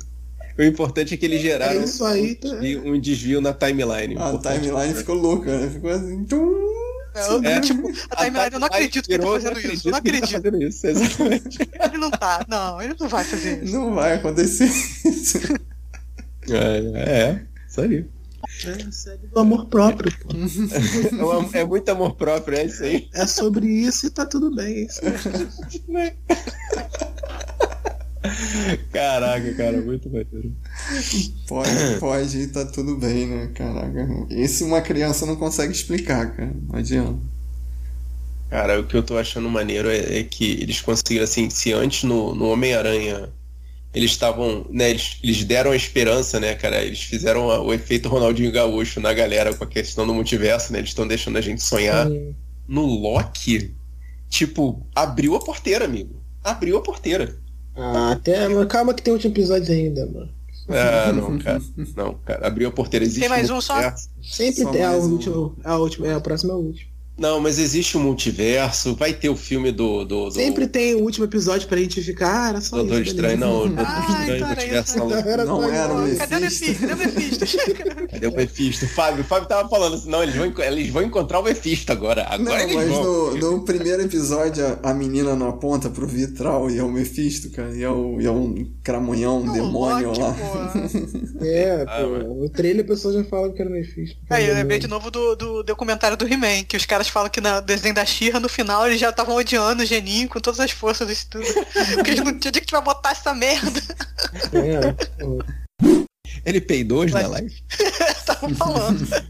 O importante é que eles geraram É isso aí, tá? um, desvio, um desvio na timeline. A Importante. timeline ficou louca, né? Ficou assim. tum. Eu, É. tipo, a timeline, eu não acredito que ele tá fazendo isso. Eu não ele tá acredito. fazendo isso, exatamente. Ele não tá. Não, ele não vai fazer isso. Não vai acontecer isso. é, é, isso aí. É série do amor próprio, pô. É, é muito amor próprio, é isso aí. É sobre isso e tá tudo bem. é isso aí. Caraca, cara, muito maneiro. Pode, pode, tá tudo bem, né? Caraca. Esse uma criança não consegue explicar, cara. Não adianta. Cara, o que eu tô achando maneiro é, é que eles conseguiram, assim, se antes no, no Homem-Aranha eles estavam, né, eles, eles deram a esperança, né, cara, eles fizeram a- o efeito Ronaldinho Gaúcho na galera com a questão do multiverso, né, eles estão deixando a gente sonhar. No Loki, tipo, abriu a porteira, amigo. Abriu a porteira. Ah, até. Mas calma que tem último episódio ainda, mano. Ah, não, cara. Não, cara, abriu a porteira. Existe Tem mais um só? Sempre Só tem. É o um. último. É o último. É, o próximo é o último. Não, mas existe um multiverso, vai ter o filme do. do, do Sempre tem o último episódio pra gente ficar. Ah, era só Doutor isso. Estranho, não. Doutor Ah, Estranho, então era multiverso maluco. Era Não era o isso. Cadê o Mephisto? Cadê o Mephisto? Cadê o Mephisto? Fábio, o Fábio tava falando assim, não, eles vão, eles vão encontrar o Mephisto agora. Não, Agora eles mas vão. no, no primeiro episódio a, a menina não aponta pro vitral e é o Mephisto, cara. E é, o, e é um cramunhão, um Não, demônio Loki, lá. pô. É, Ah, pô. mano. O trailer a pessoa já fala que era Mephisto. Aí eu lembrei de novo do, do documentário do He-Man, que os caras falam que no desenho da She-Ra, no final, eles já estavam odiando o Geninho com todas as forças desse tudo. Porque eles não tinham que vai botar essa merda. É, pô. Ele peidou hoje na Mas- live? Estavam falando.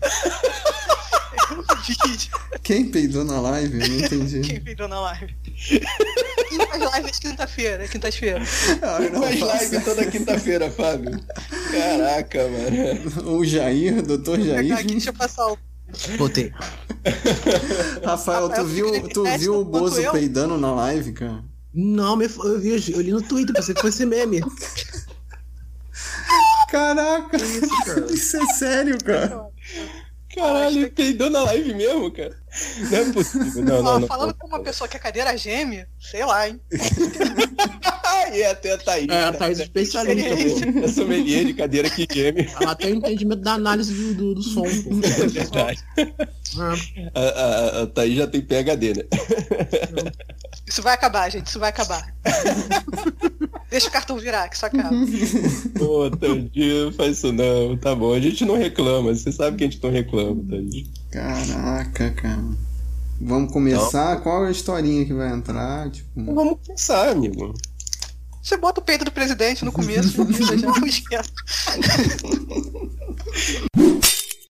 Quem peidou na live? Eu não entendi. quem viu na live. E faz live de quinta-feira, quinta-feira. Ah, faço. live toda quinta-feira, Fábio. Caraca, mano. O Jair, doutor Vou pegar Jair. aqui, deixa eu passar o. Botei. Rafael, tu viu, tu viu o Bozo eu. peidando na live, cara? Não, me- eu, vi, eu li no Twitter, pensei que fosse meme. Caraca, isso é sério, cara. Caralho, ele peidou na live mesmo, cara. Não é possível. Não, não, não. falando com uma pessoa que a cadeira geme, sei lá, hein? e até a Thaís. É, a né? Thaís é especialista, pô. É sommelier de cadeira que geme. Ela tem entendimento da análise do, do, do som, pô. É verdade. Ah, A, a, a Thaís já tem PHD, né? Isso vai acabar, gente, isso vai acabar. Deixa o cartão virar, que isso acaba. Pô, Thaís, faz isso não. Tá bom, a gente não reclama. Você sabe que a gente não reclama, Thaís. Caraca, cara. Vamos começar? Qual é a historinha que vai entrar? Tipo, vamos pensar, amigo. Você bota o peito do presidente no começo e já, já esquece.